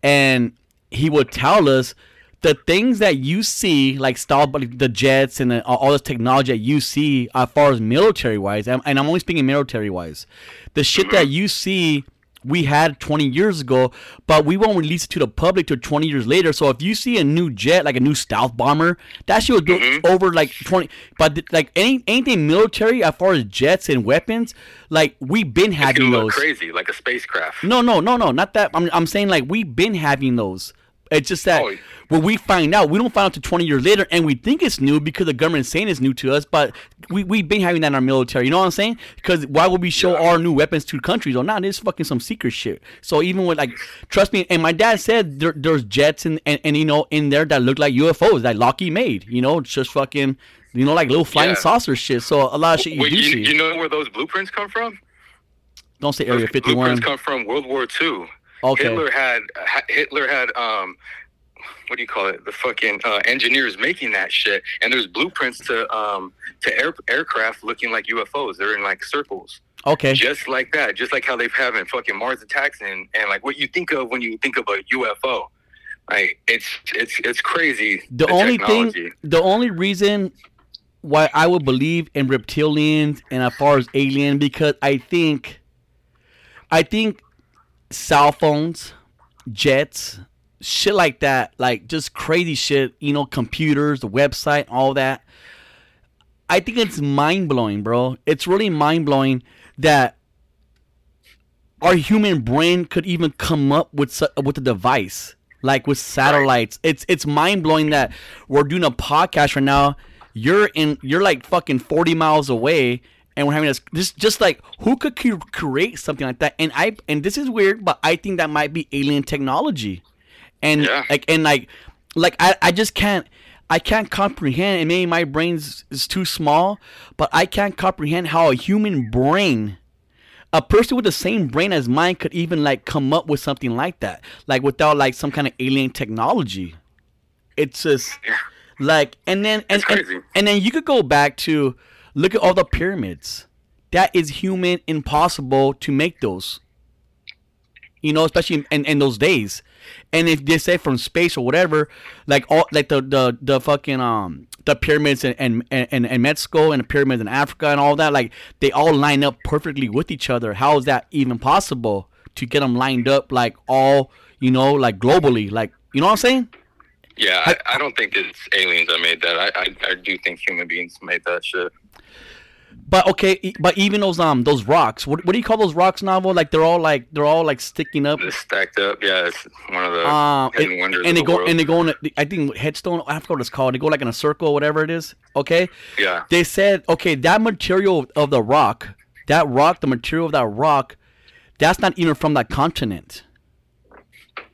Speaker 1: And he would tell us the things that you see, like the jets and the, all this technology that you see, as far as military wise, and I'm only speaking military wise, the shit that mm-hmm. you see we had 20 years ago, but we won't release it to the public till 20 years later. So if you see a new jet, like a new stealth bomber, that shit was built mm-hmm. over like 20. But like any anything military, as far as jets and weapons, like we've been having those.
Speaker 2: crazy, like a spacecraft.
Speaker 1: No, no, no, no, not that. I'm, I'm saying like we've been having those. It's just that
Speaker 2: Oh.
Speaker 1: when we find out, we don't find out to 20 years later, and we think it's new because the government's saying it's new to us. But we we've been having that in our military. You know what I'm saying? Because why would we show
Speaker 2: Yeah.
Speaker 1: our new weapons to countries? Oh, or not? This fucking some secret shit. So even with like, trust me. And my dad said there, there's jets and, and and you know in there that look like UFOs that Lockheed made. You know, it's just fucking. You know, like little flying
Speaker 2: Yeah.
Speaker 1: saucer shit. So a lot of shit you
Speaker 2: Wait,
Speaker 1: do
Speaker 2: you,
Speaker 1: see.
Speaker 2: you know where those blueprints come from?
Speaker 1: don't say Area
Speaker 2: Those
Speaker 1: 51.
Speaker 2: blueprints come from World War II.
Speaker 1: Okay.
Speaker 2: Hitler had Hitler had um what do you call it? The fucking uh, engineers making that shit, and there's blueprints to um to air, aircraft looking like UFOs. They're in like circles,
Speaker 1: Okay.
Speaker 2: just like that, just like how they've having fucking Mars attacks and and like what you think of when you think of a UFO. Like it's it's it's crazy.
Speaker 1: The, only
Speaker 2: technology.
Speaker 1: thing, the only reason why I would believe in reptilians and as far as alien, because I think I think cell phones, jets, shit like that, like just crazy shit, you know, computers, the website, all that. I think it's mind blowing, bro. It's really mind blowing that our human brain could even come up with with a device like with satellites. It's it's mind blowing that we're doing a podcast right now. You're in you're like fucking 40 miles away and we're having this just just like who could cre- create something like that? And I and this is weird, but I think that might be alien technology. And
Speaker 2: Yeah.
Speaker 1: like and like like I I just can't I can't comprehend and maybe my brain's is too small, but I can't comprehend how a human brain a person with the same brain as mine could even like come up with something like that like without like some kind of alien technology it's just
Speaker 2: Yeah.
Speaker 1: like and then and, and, and then you could go back to look at all the pyramids. That is human impossible to make those. You know especially in, in, in those days. And if they say from space or whatever like all like the the, the fucking um the pyramids in, in, in, in mexico and the pyramids in africa and all that like they all line up perfectly with each other. How is that even possible to get them lined up like all you know like globally? Like you know what i'm saying?
Speaker 2: Yeah, I, I don't think it's aliens that made that. I, I I do think human beings made that shit.
Speaker 1: But okay, but even those um those rocks, what, what do you call those rocks, novel? Like they're all like they're all like sticking up.
Speaker 2: They're stacked up. Yeah, it's one of the
Speaker 1: Um,
Speaker 2: hidden
Speaker 1: and,
Speaker 2: wonders
Speaker 1: and they
Speaker 2: of the
Speaker 1: go
Speaker 2: world.
Speaker 1: and they go in. a- I think headstone. I forgot what it's called. They go like in a circle, or whatever it is. Okay.
Speaker 2: yeah,
Speaker 1: They said okay, that material of the rock, that rock, the material of that rock, that's not even from that continent.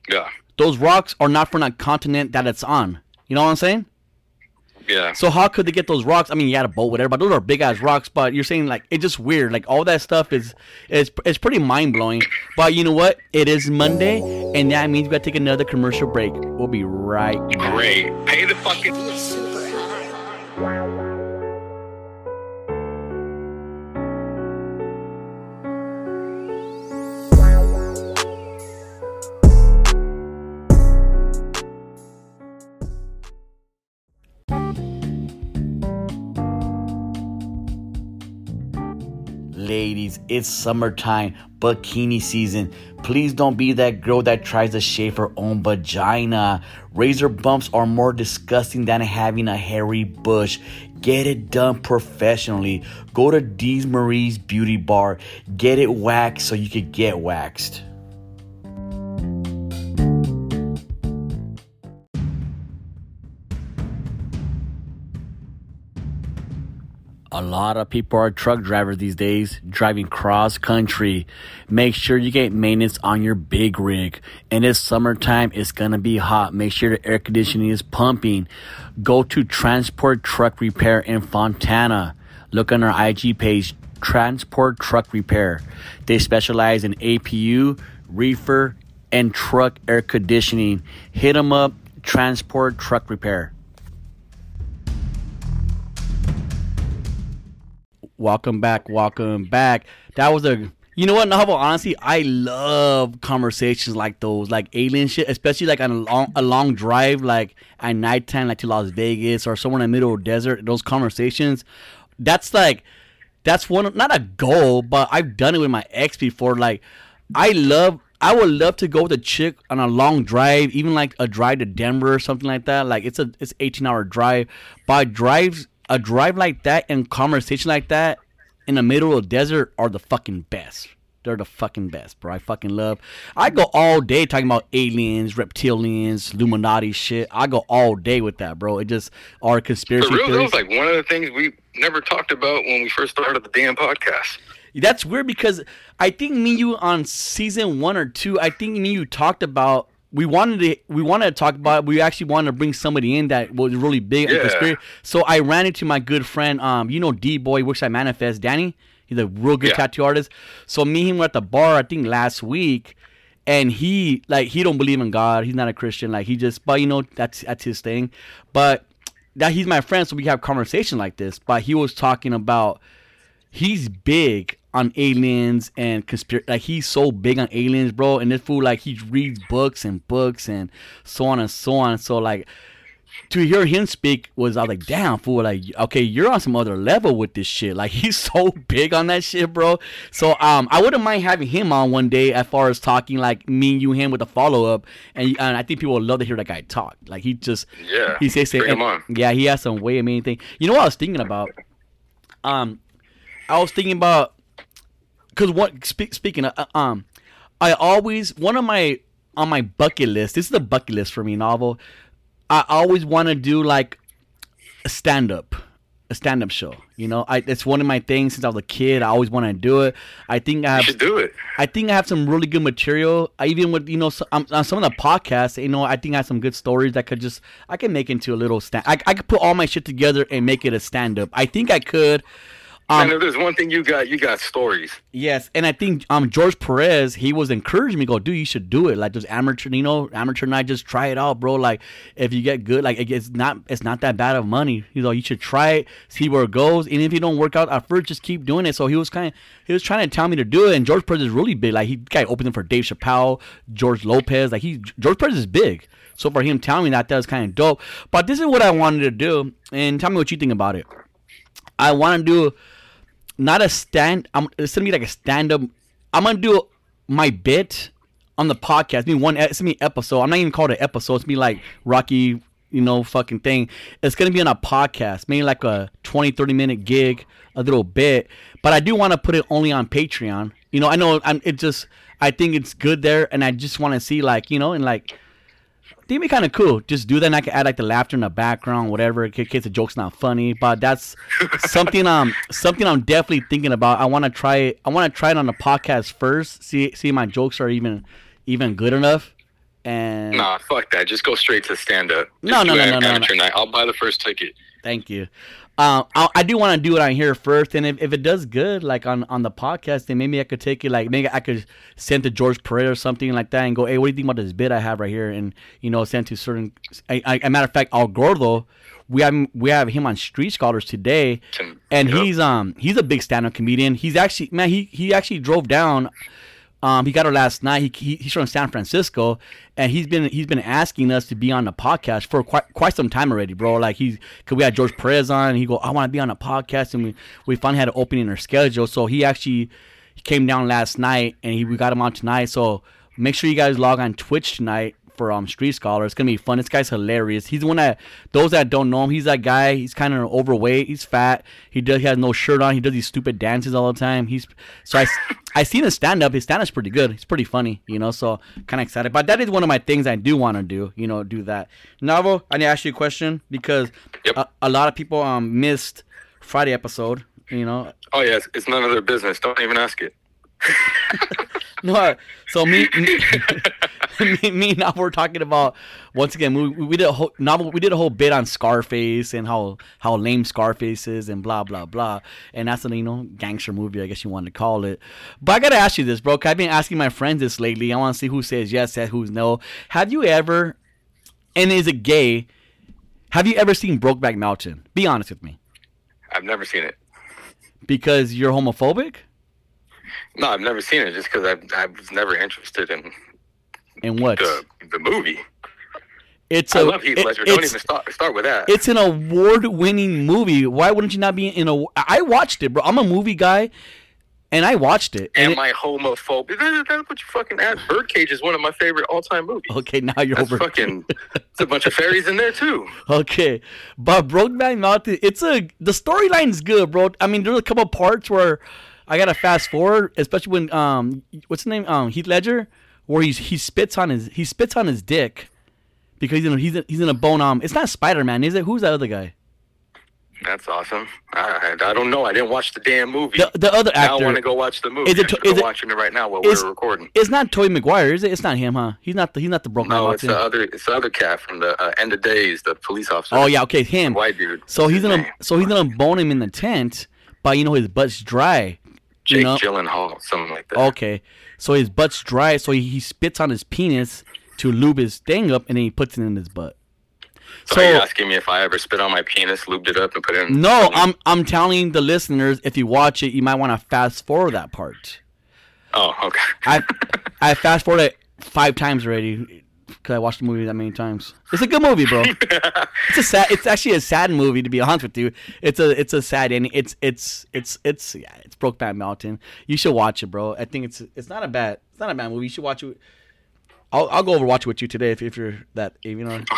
Speaker 2: yeah,
Speaker 1: Those rocks are not from that continent that it's on. You know what I'm saying?
Speaker 2: Yeah.
Speaker 1: So how could they get those rocks? I mean, you had a boat, whatever, but those are big ass rocks. But you're saying like it's just weird. Like all that stuff is is it's pretty mind blowing. But you know what? It is Monday, and that means we gotta take another commercial break. We'll be right back.
Speaker 2: Great. Pay the fucking.
Speaker 1: Ladies, it's summertime, bikini season. Please don't be that girl that tries to shave her own vagina. Razor bumps are more disgusting than having a hairy bush. Get it done professionally. Go to Dee's Marie's Beauty Bar. Get it waxed so you could get waxed. Lot of people are truck drivers these days, driving cross country. Make sure you get maintenance on your big rig. And it's summertime, it's gonna be hot. Make sure the air conditioning is pumping. Go to Transport Truck Repair in Fontana. Look on our IG page, Transport Truck Repair. They specialize in APU, reefer, and truck air conditioning. Hit them up, Transport Truck Repair. Welcome back, welcome back. That was a you know what, Novel, honestly, I love conversations like those, like alien shit, especially like on a long a long drive, like at nighttime, like to Las Vegas or somewhere in the middle of the desert. Those conversations. That's like that's one not a goal, but I've done it with my ex before. Like I love I would love to go with a chick on a long drive, even like a drive to Denver or something like that. Like it's a it's 18 hour drive. But drives a drive like that and conversation like that in the middle of the desert are the fucking best. They're the fucking best, bro. I fucking love. I go all day talking about aliens, reptilians, Illuminati shit. I go all day with that, bro. It just are conspiracy
Speaker 2: For real, that
Speaker 1: theories.
Speaker 2: was like one of the things we never talked about when we first started the damn podcast.
Speaker 1: That's weird because I think me you on season one or two, I think me you talked about we wanted to we wanted to talk about we actually wanted to bring somebody in that was really big
Speaker 2: Yeah.
Speaker 1: conspiracy. So I ran into my good friend, um, you know D Boy, which I manifest, Danny. He's a real good
Speaker 2: Yeah.
Speaker 1: tattoo artist. So me and him were at the bar, I think last week, and he like he don't believe in God. He's not a Christian. Like he just but you know, that's that's his thing. But that he's my friend, so we have conversation like this. But he was talking about he's big on aliens and conspiracy. Like he's so big on aliens, bro. And this fool, like he reads books and books and so on and so on. So like, to hear him speak was I was like, damn fool, like okay, you're on some other level with this shit. Like he's so big on that shit, bro. So um, I wouldn't mind having him on one day as far as talking like me, you, him with a follow up, and, and I think people would love to hear that guy talk. Like he just
Speaker 2: Yeah.
Speaker 1: he says
Speaker 2: Bring him on.
Speaker 1: yeah, he has some way amazing thing. You know what I was thinking about? Um, I was thinking about because what spe- speaking of uh, um, I always one of my on my bucket list. This is a bucket list for me, novel. I always want to do like a stand up, a stand up show. You know, I it's one of my things since I was a kid. I always want to do it. I think I have
Speaker 2: should do it.
Speaker 1: I think I have some really good material. I even with you know so, um, on some of the podcasts, you know, I think I have some good stories that could just I can make into a little stand. I, I could put all my shit together and make it a stand up. I think I could. Um,
Speaker 2: and if there's one thing you got, you got stories.
Speaker 1: Yes, and I think um George Perez he was encouraging me, go, dude, you should do it. Like just amateur, you know, amateur night, just try it out, bro. Like if you get good, like it's not it's not that bad of money. You know, you should try it, see where it goes, and if you don't work out at first, just keep doing it. So he was kind of he was trying to tell me to do it, and George Perez is really big. Like he guy opened for Dave Chappelle, George Lopez. Like he George Perez is big. So for him telling me that, that was kind of dope. But this is what I wanted to do, and tell me what you think about it. I want to do not a stand. I'm it's gonna be like a stand up. I'm gonna do my bit on the podcast. It's gonna be one. It's gonna be episode. I'm not even called an episode. It's gonna be like Rocky, you know, fucking thing. It's gonna be on a podcast, maybe like a 20, 30 minute gig, a little bit. But I do want to put it only on Patreon. You know, I know I'm. It just I think it's good there, and I just want to see like you know, and like think it'd be kind of cool. Just do that, and I can add like the laughter in the background, whatever, in case the joke's not funny. But that's something um something I'm definitely thinking about. I want to try it. I want to try it on the podcast first. See see if my jokes are even even good enough. And
Speaker 2: Nah, fuck that. Just go straight to stand up.
Speaker 1: No, no, no, no, no,
Speaker 2: amateur night. I'll buy the first ticket.
Speaker 1: Thank you. Uh, I, I do want to do it on here first, and if, if it does good, like on, on the podcast, then maybe I could take it, like maybe I could send to George Perez or something like that, and go, hey, what do you think about this bit I have right here? And you know, send to certain. I, I, a matter of fact, Al Gordo, we have we have him on Street Scholars today, and
Speaker 2: Yep.
Speaker 1: he's um he's a big stand-up comedian. He's actually man, he he actually drove down. Um, he got her last night. He, he he's from San Francisco, and he's been he's been asking us to be on the podcast for quite quite some time already, bro. Like he's cause we had George Perez on, and he go, I want to be on a podcast, and we we finally had an opening in our schedule. So he actually he came down last night, and he we got him on tonight. So make sure you guys log on Twitch tonight for um Street Scholar. It's gonna be fun. This guy's hilarious. He's the one that those that don't know him. He's that guy. He's kind of overweight. He's fat. He does. He has no shirt on. He does these stupid dances all the time. He's so I I seen his stand up. His stand up's pretty good. He's pretty funny. You know. So kind of excited. But that is one of my things I do want to do. You know, do that. Novel. I need to ask you a question because
Speaker 2: Yep.
Speaker 1: a, a lot of people um missed Friday episode. You know,
Speaker 2: Oh yeah, it's, it's none of their business. Don't even ask it.
Speaker 1: No, so me, me, me, me now we're talking about once again we, we did a whole novel we did a whole bit on Scarface and how how lame Scarface is and blah blah blah and that's a you know gangster movie I guess you want to call it. But I gotta ask you this, bro. 'cause I've been asking my friends this lately. I want to see who says yes and who's no. Have you ever, and is it gay? Have you ever seen Brokeback Mountain? Be honest with me,
Speaker 2: I've never seen it.
Speaker 1: because you're homophobic.
Speaker 2: No, I've never seen it just because I I was never interested in
Speaker 1: And what?
Speaker 2: the the movie.
Speaker 1: It's
Speaker 2: I
Speaker 1: a
Speaker 2: love Heath
Speaker 1: it-
Speaker 2: Ledger. Don't even start start with that.
Speaker 1: It's an award-winning movie. Why wouldn't you not be in a? I watched it, bro. I'm a movie guy, and I watched it. And
Speaker 2: Am I homophobic? That- That's what you fucking ask. Birdcage is one of my favorite all time movies.
Speaker 1: okay, now you're
Speaker 2: That's
Speaker 1: over.
Speaker 2: fucking. It's a bunch of fairies in there too.
Speaker 1: Okay, but Brokeback Mountain, it's a the storyline's good, bro. I mean, there's a couple parts where I gotta fast forward, especially when um, what's his name? Um, Heath Ledger, where he's he spits on his he spits on his dick because he's in a, he's in, he's in a bone. Um, it's not Spider Man, is it? Who's that other guy?
Speaker 2: That's awesome. I, I don't know. I didn't watch the damn movie.
Speaker 1: The the other
Speaker 2: now I want to go watch the movie.
Speaker 1: Is it-
Speaker 2: should
Speaker 1: is it-
Speaker 2: watching it right now while
Speaker 1: is-
Speaker 2: we're recording.
Speaker 1: It's not Tobey Maguire, is it? It's not him, huh? He's not the he's not the Brokeback
Speaker 2: No, it's the other. It's the other cat from the uh, End of Days, the police officer.
Speaker 1: oh yeah, okay, him.
Speaker 2: white dude.
Speaker 1: So he's gonna so he's gonna bone him in the tent, but you know his butt's dry.
Speaker 2: Jake
Speaker 1: you know?
Speaker 2: Gyllenhaal, something like that.
Speaker 1: Okay, so his butt's dry, so he, he spits on his penis to lube his thing up, and then he puts it in his butt.
Speaker 2: So, are you
Speaker 1: So
Speaker 2: asking me if I ever spit on my penis, lubed it up, and put it in?
Speaker 1: no, I'm I'm telling the listeners if you watch it, you might want to fast forward that part.
Speaker 2: Oh, okay.
Speaker 1: I I fast forwarded it five times already. Because I watched the movie that many times. It's a good movie, bro. it's a sad. It's actually a sad movie to be honest with you. It's a it's a sad ending. It's it's it's it's yeah. It's Brokeback Mountain. You should watch it, bro. I think it's it's not a bad it's not a bad movie. You should watch it. I'll I'll go over watch it with you today if, if you're that if, you know.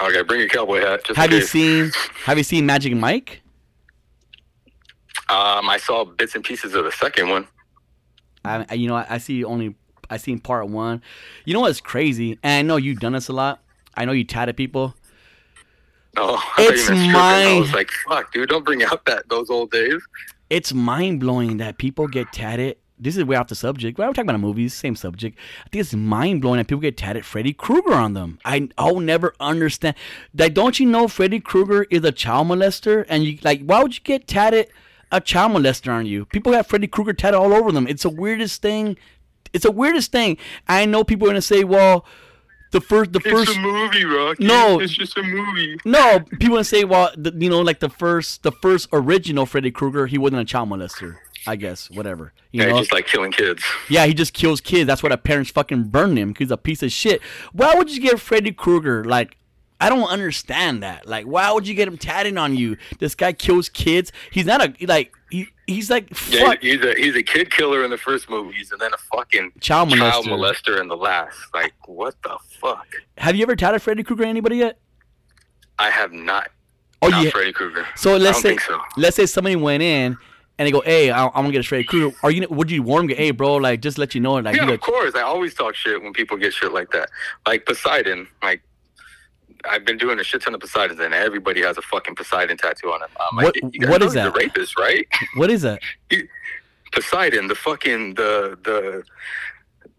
Speaker 2: Okay, bring your cowboy hat. Just
Speaker 1: Have you seen Have you seen Magic Mike?
Speaker 2: Um, I saw bits and pieces of the second one.
Speaker 1: I, I you know I, I see only I seen part one. You know what's crazy? And I know you've done this a lot. I know you tatted people.
Speaker 2: Oh, I
Speaker 1: It's mine.
Speaker 2: I was like, fuck, dude, don't bring out that those old days.
Speaker 1: It's mind blowing that people get tatted. This is way off the subject. Well, we're talking about movies, same subject. I think it's mind blowing that people get tatted Freddy Krueger on them. I I'll never understand. Like, don't you know Freddy Krueger is a child molester? And you like, why would you get tatted a child molester on you? People have Freddy Krueger tatted all over them. It's the weirdest thing. It's the weirdest thing. I know people are gonna say, well, the first, the first.
Speaker 2: movie, Rocky.
Speaker 1: No.
Speaker 2: it's just a movie.
Speaker 1: No, people gonna say, well, the, you know, like the first, the first original Freddy Krueger, he wasn't a child molester. I guess, whatever. You
Speaker 2: Yeah,
Speaker 1: know,
Speaker 2: just like killing kids.
Speaker 1: yeah, he just kills kids. That's why the parents fucking burn him because he's a piece of shit. Why would you get Freddy Krueger? Like, I don't understand that. Like, why would you get him tatted on you? This guy kills kids. He's not a like. He, he's like
Speaker 2: Yeah, he's a he's a kid killer in the first movies, and then a fucking
Speaker 1: child molester.
Speaker 2: child molester in the last. Like, what the fuck?
Speaker 1: Have you ever tatted Freddy Krueger anybody yet?
Speaker 2: I have not.
Speaker 1: Oh
Speaker 2: not
Speaker 1: yeah.
Speaker 2: Freddy Krueger.
Speaker 1: So let's say
Speaker 2: so.
Speaker 1: let's say somebody went in and they go, "Hey, I- I'm gonna get a Freddy Krueger." Are you? Would you warn him? Hey, bro, like just let you know, like
Speaker 2: Yeah, of course. I always talk shit when people get shit like that. Like Poseidon. Like I've been doing a shit ton of Poseidons, and everybody has a fucking Poseidon tattoo on them. I'm
Speaker 1: What-
Speaker 2: guys
Speaker 1: what is that?
Speaker 2: A rapist, right?
Speaker 1: what is that?
Speaker 2: Poseidon, the fucking the the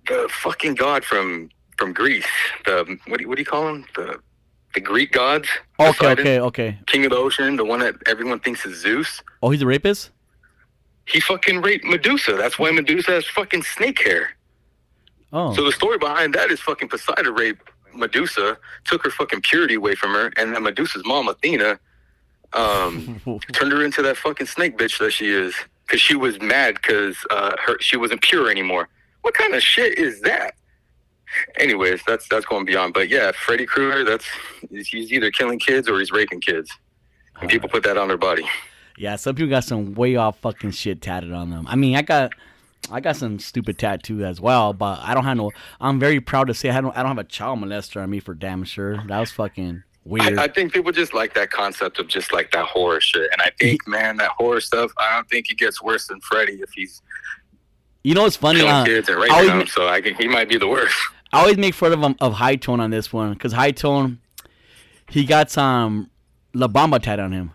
Speaker 2: the fucking god from from Greece. The what do you, what do you call him? The the Greek gods.
Speaker 1: Okay,
Speaker 2: Poseidon,
Speaker 1: okay, okay.
Speaker 2: King of the ocean, the one that everyone thinks is Zeus.
Speaker 1: Oh, he's a rapist.
Speaker 2: He fucking raped Medusa. That's why Medusa has fucking snake hair.
Speaker 1: Oh,
Speaker 2: So the story behind that is fucking Poseidon raped Medusa, took her fucking purity away from her, and then Medusa's mom, Athena, um, turned her into that fucking snake bitch that she is. Because she was mad because uh, her she wasn't pure anymore. What kind of shit is that? Anyways, that's that's going beyond. But yeah, Freddy Krueger, that's he's either killing kids or he's raping kids, and people put that on their body.
Speaker 1: yeah. Some people got some way off fucking shit tatted on them. I mean, I got. I got some stupid tattoo as well, but I don't have no. I'm very proud to say I don't. I don't have a child molester on me for damn sure. That was fucking weird.
Speaker 2: I, I think people just like that concept of just like that horror shit. And I think, man, that horror stuff, I don't think it gets worse than Freddy if he's
Speaker 1: you know what's funny? Uh,
Speaker 2: kids and raping
Speaker 1: always
Speaker 2: them. So I can, he might be the worst.
Speaker 1: I always make fun of him of High Tone on this one because High Tone, he got some La Bamba tat on him,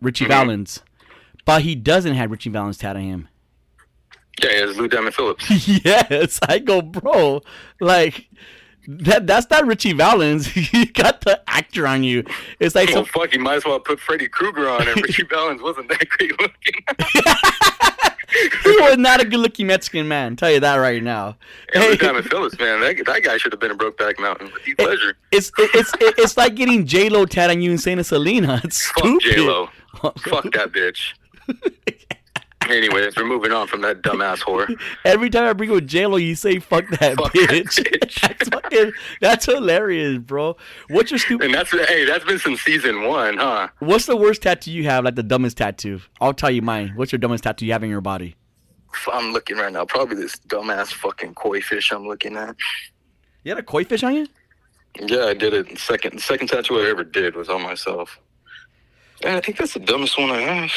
Speaker 1: Ritchie
Speaker 2: Mhm.
Speaker 1: Valens, but he doesn't have Ritchie Valens tat on him.
Speaker 2: Yeah, it's Lou Diamond Phillips.
Speaker 1: yes, I go, bro. Like that. That's not Ritchie Valens. you got the actor on you. It's like
Speaker 2: Well,
Speaker 1: some,
Speaker 2: fuck, you might as well put Freddy Krueger on, and Ritchie Valens wasn't that great looking.
Speaker 1: he was not a good-looking Mexican man. Tell you that right now.
Speaker 2: and Lou
Speaker 1: Hey,
Speaker 2: Diamond Phillips, man, that, that guy should have been in Brokeback Mountain with Ledger.
Speaker 1: it's it's it's like getting J Lo tat on you and saying it's Selena. It's
Speaker 2: Fuck. J Lo. Fuck that bitch. Anyways, we're moving on from that dumbass whore.
Speaker 1: Every time I bring up J Lo, you say "fuck that
Speaker 2: Fuck that
Speaker 1: bitch."
Speaker 2: bitch.
Speaker 1: that's fucking. That's hilarious, bro. What's your stupid?
Speaker 2: And that's hey, that's been since season one, huh?
Speaker 1: What's the worst tattoo you have? Like the dumbest tattoo? I'll tell you mine. What's your dumbest tattoo you have in your body?
Speaker 2: I'm looking right now. Probably this dumbass fucking koi fish I'm looking at.
Speaker 1: You had a koi fish on you?
Speaker 2: Yeah, I did it. Second, second tattoo I ever did was on myself. And I think that's the dumbest one I have.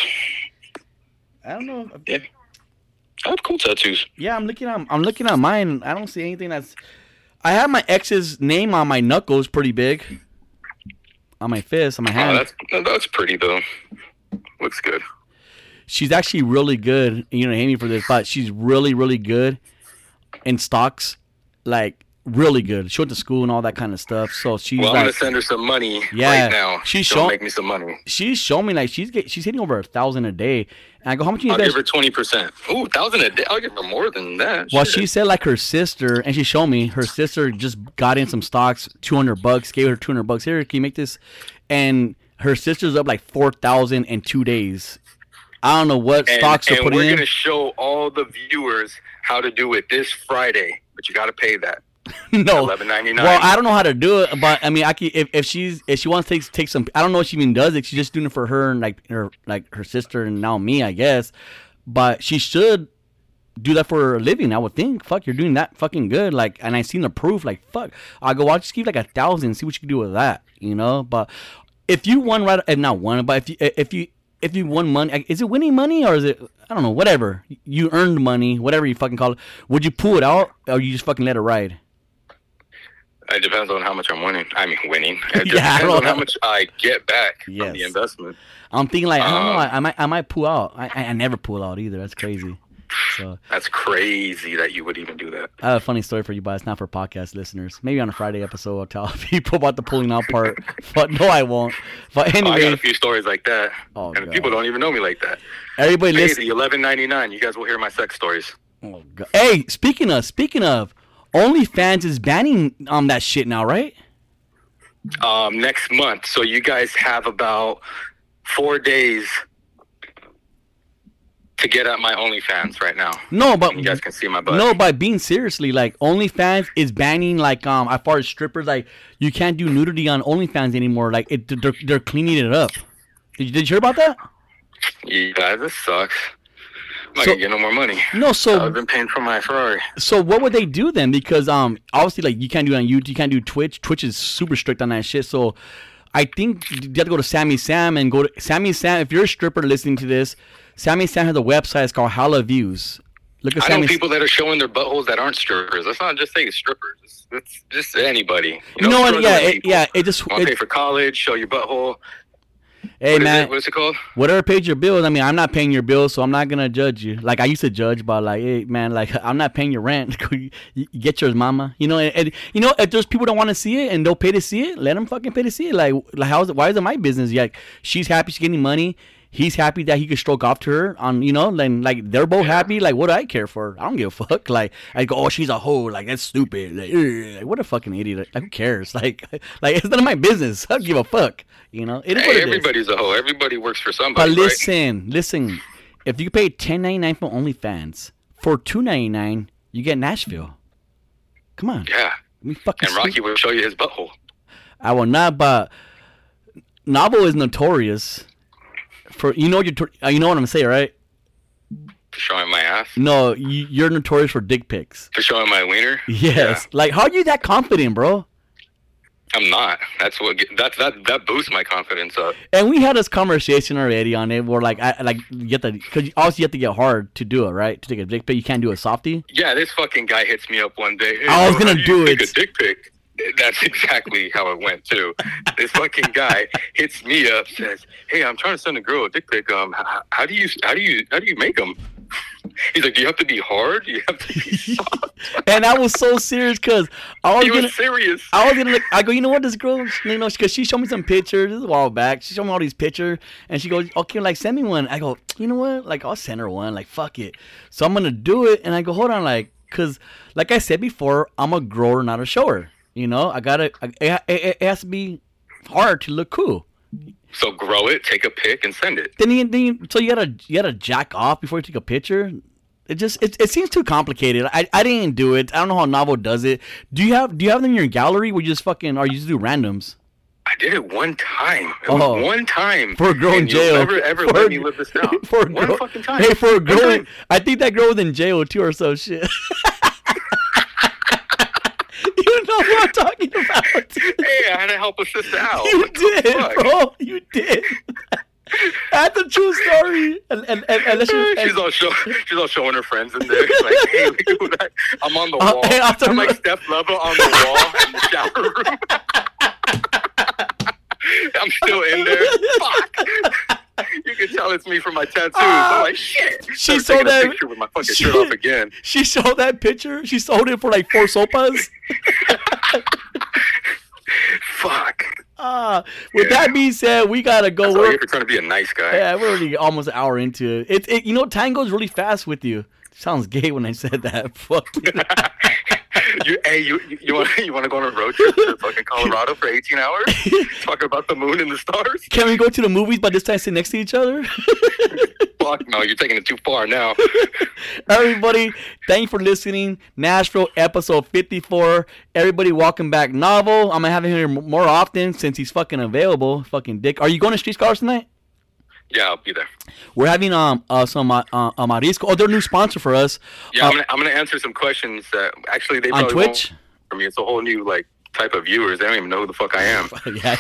Speaker 1: I don't know.
Speaker 2: Yeah, I have cool tattoos.
Speaker 1: Yeah, I'm looking at. I'm looking at mine. I don't see anything that's. I have my ex's name on my knuckles, pretty big. On my fist, on my
Speaker 2: Oh,
Speaker 1: hand.
Speaker 2: that's that's pretty though. Looks good.
Speaker 1: she's actually really good. You know, hate me for this, but she's really, really good in stocks. Like really good. She went to school and all that kind of stuff. So she's
Speaker 2: Well, I'm gonna send her some money
Speaker 1: Yeah,
Speaker 2: right now.
Speaker 1: she's
Speaker 2: She'll make me some money.
Speaker 1: she's showing me like she's get, she's hitting over a thousand a day. And I go, how much you
Speaker 2: I'll give her twenty percent. Ooh, thousand a day. I'll give her more than that.
Speaker 1: Well,
Speaker 2: Shit.
Speaker 1: she said like her sister, and she showed me her sister just got in some stocks, two hundred bucks, gave her two hundred bucks. Here, can you make this? And her sister's up like four thousand in two days. I don't know what
Speaker 2: and,
Speaker 1: stocks are putting in.
Speaker 2: and we're gonna show all the viewers how to do it this Friday, but you got to pay that.
Speaker 1: no.
Speaker 2: Eleven ninety nine.
Speaker 1: Well, I don't know how to do it, but I mean, I can, if, if she's if she wants to take take some, I don't know if she even does it. She's just doing it for her and like her like her sister and now me, I guess. But she should do that for a living. I would think. Fuck, you're doing that fucking good. Like, and I seen the proof. Like, fuck, I go, I'll just give like a thousand, see what you can do with that. You know, but if you won right, if not won, but if you if you if you won money, is it winning money or is it I don't know, whatever you earned money, whatever you fucking call it. Would you pull it out or you just fucking let it ride?
Speaker 2: It depends on how much I'm winning. I mean, winning. It
Speaker 1: Yeah, I
Speaker 2: depends
Speaker 1: don't
Speaker 2: on how much I get back from the investment.
Speaker 1: I'm thinking like I don't know,
Speaker 2: Um,
Speaker 1: I, I might I might pull out. I, I never pull out either. That's crazy. So
Speaker 2: That's crazy that you would even do that.
Speaker 1: I have a funny story for you, but it's not for podcast listeners. Maybe on a Friday episode I'll tell people about the pulling out part. But no, I won't. But
Speaker 2: Oh, I got
Speaker 1: anyway,
Speaker 2: a few stories like that,
Speaker 1: Oh,
Speaker 2: and
Speaker 1: God.
Speaker 2: people don't even know me like that.
Speaker 1: everybody listen.
Speaker 2: eleven ninety nine. You guys will hear my sex stories.
Speaker 1: Oh, God. Hey, speaking of speaking of, OnlyFans is banning um that shit now, right?
Speaker 2: um, next month. So you guys have about four days to get at my OnlyFans right now.
Speaker 1: No, but
Speaker 2: You guys can see my butt.
Speaker 1: no, by being seriously, like OnlyFans is banning like um as far as strippers, like you can't do nudity on OnlyFans anymore. Like it, they're, they're cleaning it up. Did you, did you hear about that?
Speaker 2: Yeah, this sucks. Not
Speaker 1: So-
Speaker 2: get no more money.
Speaker 1: No, so
Speaker 2: I've been paying for my Ferrari.
Speaker 1: So what would they do then? Because um obviously like you can't do it on YouTube, you can't do Twitch. Twitch is super strict on that shit. So I think you have to go to Sammy Sam and go to Sammy Sam. If you're a stripper listening to this, Sammy Sam has a website. It's called Hala Views. Look at
Speaker 2: I know
Speaker 1: Sammy.
Speaker 2: people that are showing their buttholes that aren't strippers. Let's not just say strippers. It's, it's just anybody.
Speaker 1: you know what? Yeah, it, yeah. It just
Speaker 2: to pay for college? Show your butthole.
Speaker 1: Hey
Speaker 2: What
Speaker 1: man,
Speaker 2: it? What's it called?
Speaker 1: whatever pays your bills. I mean, I'm not paying your bills, so I'm not gonna judge you. Like I used to judge, but like, hey man, like I'm not paying your rent. get yours, mama. You know, and, and you know if there's people that want to see it and they'll pay to see it, let them fucking pay to see it. Like, like how's it? Why is it my business? Like she's happy she's getting money. He's happy that he could stroke off to her on, you know, then like they're both happy. Like, what do I care for? I don't give a fuck. Like, I go, oh, she's a hoe. Like, that's stupid. Like, like what a fucking idiot. Like, who cares? Like, like it's none of my business. I don't give a fuck. You know, it is what
Speaker 2: Hey,
Speaker 1: it is.
Speaker 2: everybody's a hoe. Everybody works for
Speaker 1: But
Speaker 2: somebody, right?
Speaker 1: listen, listen. If you pay ten ninety nine for OnlyFans, for two ninety nine, you get Nashville. Come on,
Speaker 2: Yeah.
Speaker 1: we fucking.
Speaker 2: And Rocky will show you his butthole.
Speaker 1: I will not, but Novel is notorious for you know you're uh, you know what I'm saying, right?
Speaker 2: For showing my ass.
Speaker 1: No, you, you're notorious for dick pics.
Speaker 2: For showing my wiener.
Speaker 1: Yes, like how are you that confident, bro?
Speaker 2: I'm not. That's what. That that that boosts my confidence up.
Speaker 1: And we had this conversation already on it, where like I like you get the because obviously you have to get hard to do it, right? To take a dick pic, you can't do a softie.
Speaker 2: Yeah, this fucking guy hits me up one day. Hey,
Speaker 1: I was
Speaker 2: bro,
Speaker 1: gonna
Speaker 2: how
Speaker 1: do
Speaker 2: you take
Speaker 1: it.
Speaker 2: A dick pic. That's exactly how it went too. This fucking guy hits me up, says, "Hey, I'm trying to send a girl a dick pic. Um, how, how do you how do you how do you make them?" He's like, "Do you have to be hard? Do you have to be soft?"
Speaker 1: and I was so serious because I was
Speaker 2: he
Speaker 1: gonna.
Speaker 2: was serious.
Speaker 1: I was gonna look. I go, you know what? This girl, you know, because she showed me some pictures this is a while back. She showed me all these pictures, and she goes, "Okay, like send me one." I go, you know what? Like I'll send her one. Like fuck it. So I'm gonna do it, and I go, hold on, like, cause like I said before, I'm a grower, not a shower. You know, I gotta. I, it, it, has to be hard to look cool.
Speaker 2: So grow it, take a pic, and send it.
Speaker 1: Then you, then you, so you gotta you gotta jack off before you take a picture. It just it, it seems too complicated. I, I didn't do it. I don't know how Novel does it. Do you have do you have them in your gallery where you just fucking or you just do randoms?
Speaker 2: I did it one time. It
Speaker 1: Oh.
Speaker 2: was one time.
Speaker 1: For a girl in jail.
Speaker 2: Never ever
Speaker 1: For
Speaker 2: let me live this down.
Speaker 1: For a
Speaker 2: one
Speaker 1: girl,
Speaker 2: fucking time.
Speaker 1: Hey, for a girl. I think that girl was in jail too or some shit. know what I'm talking about.
Speaker 2: Hey, I had to help a sister out.
Speaker 1: You did, bro. You did. That's a true story. And and and, and, just-
Speaker 2: she's all show, she's all showing her friends in there. She's like, hey, look at that. I'm on the
Speaker 1: Uh,
Speaker 2: wall.
Speaker 1: hey, after
Speaker 2: I'm like Steph Level on the wall in the shower room. I'm still in there. Fuck. You can tell it's me from my tattoos. I'm like, shit.
Speaker 1: She sold that-
Speaker 2: picture with my fucking
Speaker 1: she-
Speaker 2: shirt off again.
Speaker 1: she sold that picture. She sold it for like four sopas.
Speaker 2: Fuck.
Speaker 1: Ah, with that being said, we gotta go.
Speaker 2: That's
Speaker 1: We're,
Speaker 2: trying to be a nice guy.
Speaker 1: yeah, we're already almost an hour into it. It, it. You know, time goes really fast with you. Sounds gay when I said that. Fuck.
Speaker 2: You, hey, you, you, want you want to go on a road trip to fucking Colorado for 18 hours? Talk about the moon and the stars?
Speaker 1: Can we go to the movies, but this time sit next to each other?
Speaker 2: Fuck no, you're taking it too far now.
Speaker 1: Everybody, thank you for listening. Nashville episode 54. Everybody, welcome back. Novel, I'm gonna have him here more often since he's fucking available. Fucking dick. Are you going to Street Scholars tonight?
Speaker 2: Yeah, I'll be there.
Speaker 1: We're having um uh, some uh, uh, marisco. Oh, they're a new sponsor for us
Speaker 2: Yeah,
Speaker 1: Uh,
Speaker 2: I'm gonna I'm gonna answer some questions that actually they
Speaker 1: on Twitch.
Speaker 2: won't for me. It's a whole new like type of viewers. They don't even know who the fuck I am.
Speaker 1: yeah,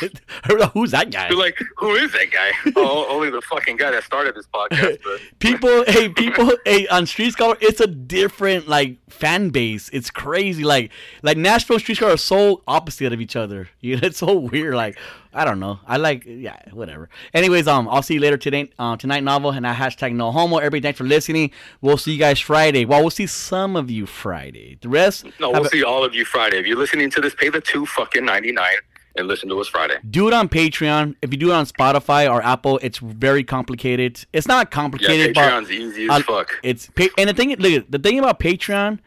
Speaker 1: who's that guy?
Speaker 2: They're like, who is that guy? oh, only the fucking guy that started this podcast. But
Speaker 1: people hey people hey on street scholar it's a different like fan base it's crazy like like nashville street scholar are so opposite of each other you know it's so weird like i don't know. I like yeah whatever. Anyways um i'll see you later today uh, tonight novel and that hashtag no homo. Everybody thanks for listening. We'll see you guys friday. Well we'll see some of you friday. The rest
Speaker 2: no, we'll
Speaker 1: a-
Speaker 2: see all of you Friday. If you're listening to this, pay the two fucking ninety nine and listen to us Friday.
Speaker 1: do it on patreon. If you do it on spotify or apple it's very complicated. It's not
Speaker 2: Yeah,
Speaker 1: complicated but
Speaker 2: Patreon's easy as
Speaker 1: I'll-
Speaker 2: fuck.
Speaker 1: It's pa- and the thing look the thing about Patreon,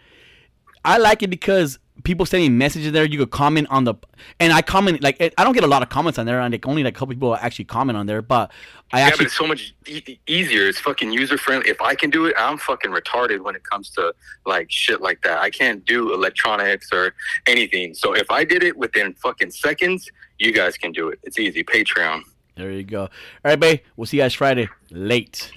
Speaker 1: I like it because people send me messages there. You could comment on the and I comment like I don't get a lot of comments on there, and like only like a couple people actually comment on there. But I
Speaker 2: Yeah, but
Speaker 1: actually
Speaker 2: it's so much e- easier. It's fucking user friendly. If I can do it, I'm fucking retarded when it comes to like shit like that. I can't do electronics or anything. So if I did it within fucking seconds, you guys can do it. It's easy. Patreon.
Speaker 1: there you go. All right, babe. We'll see you guys Friday. Late.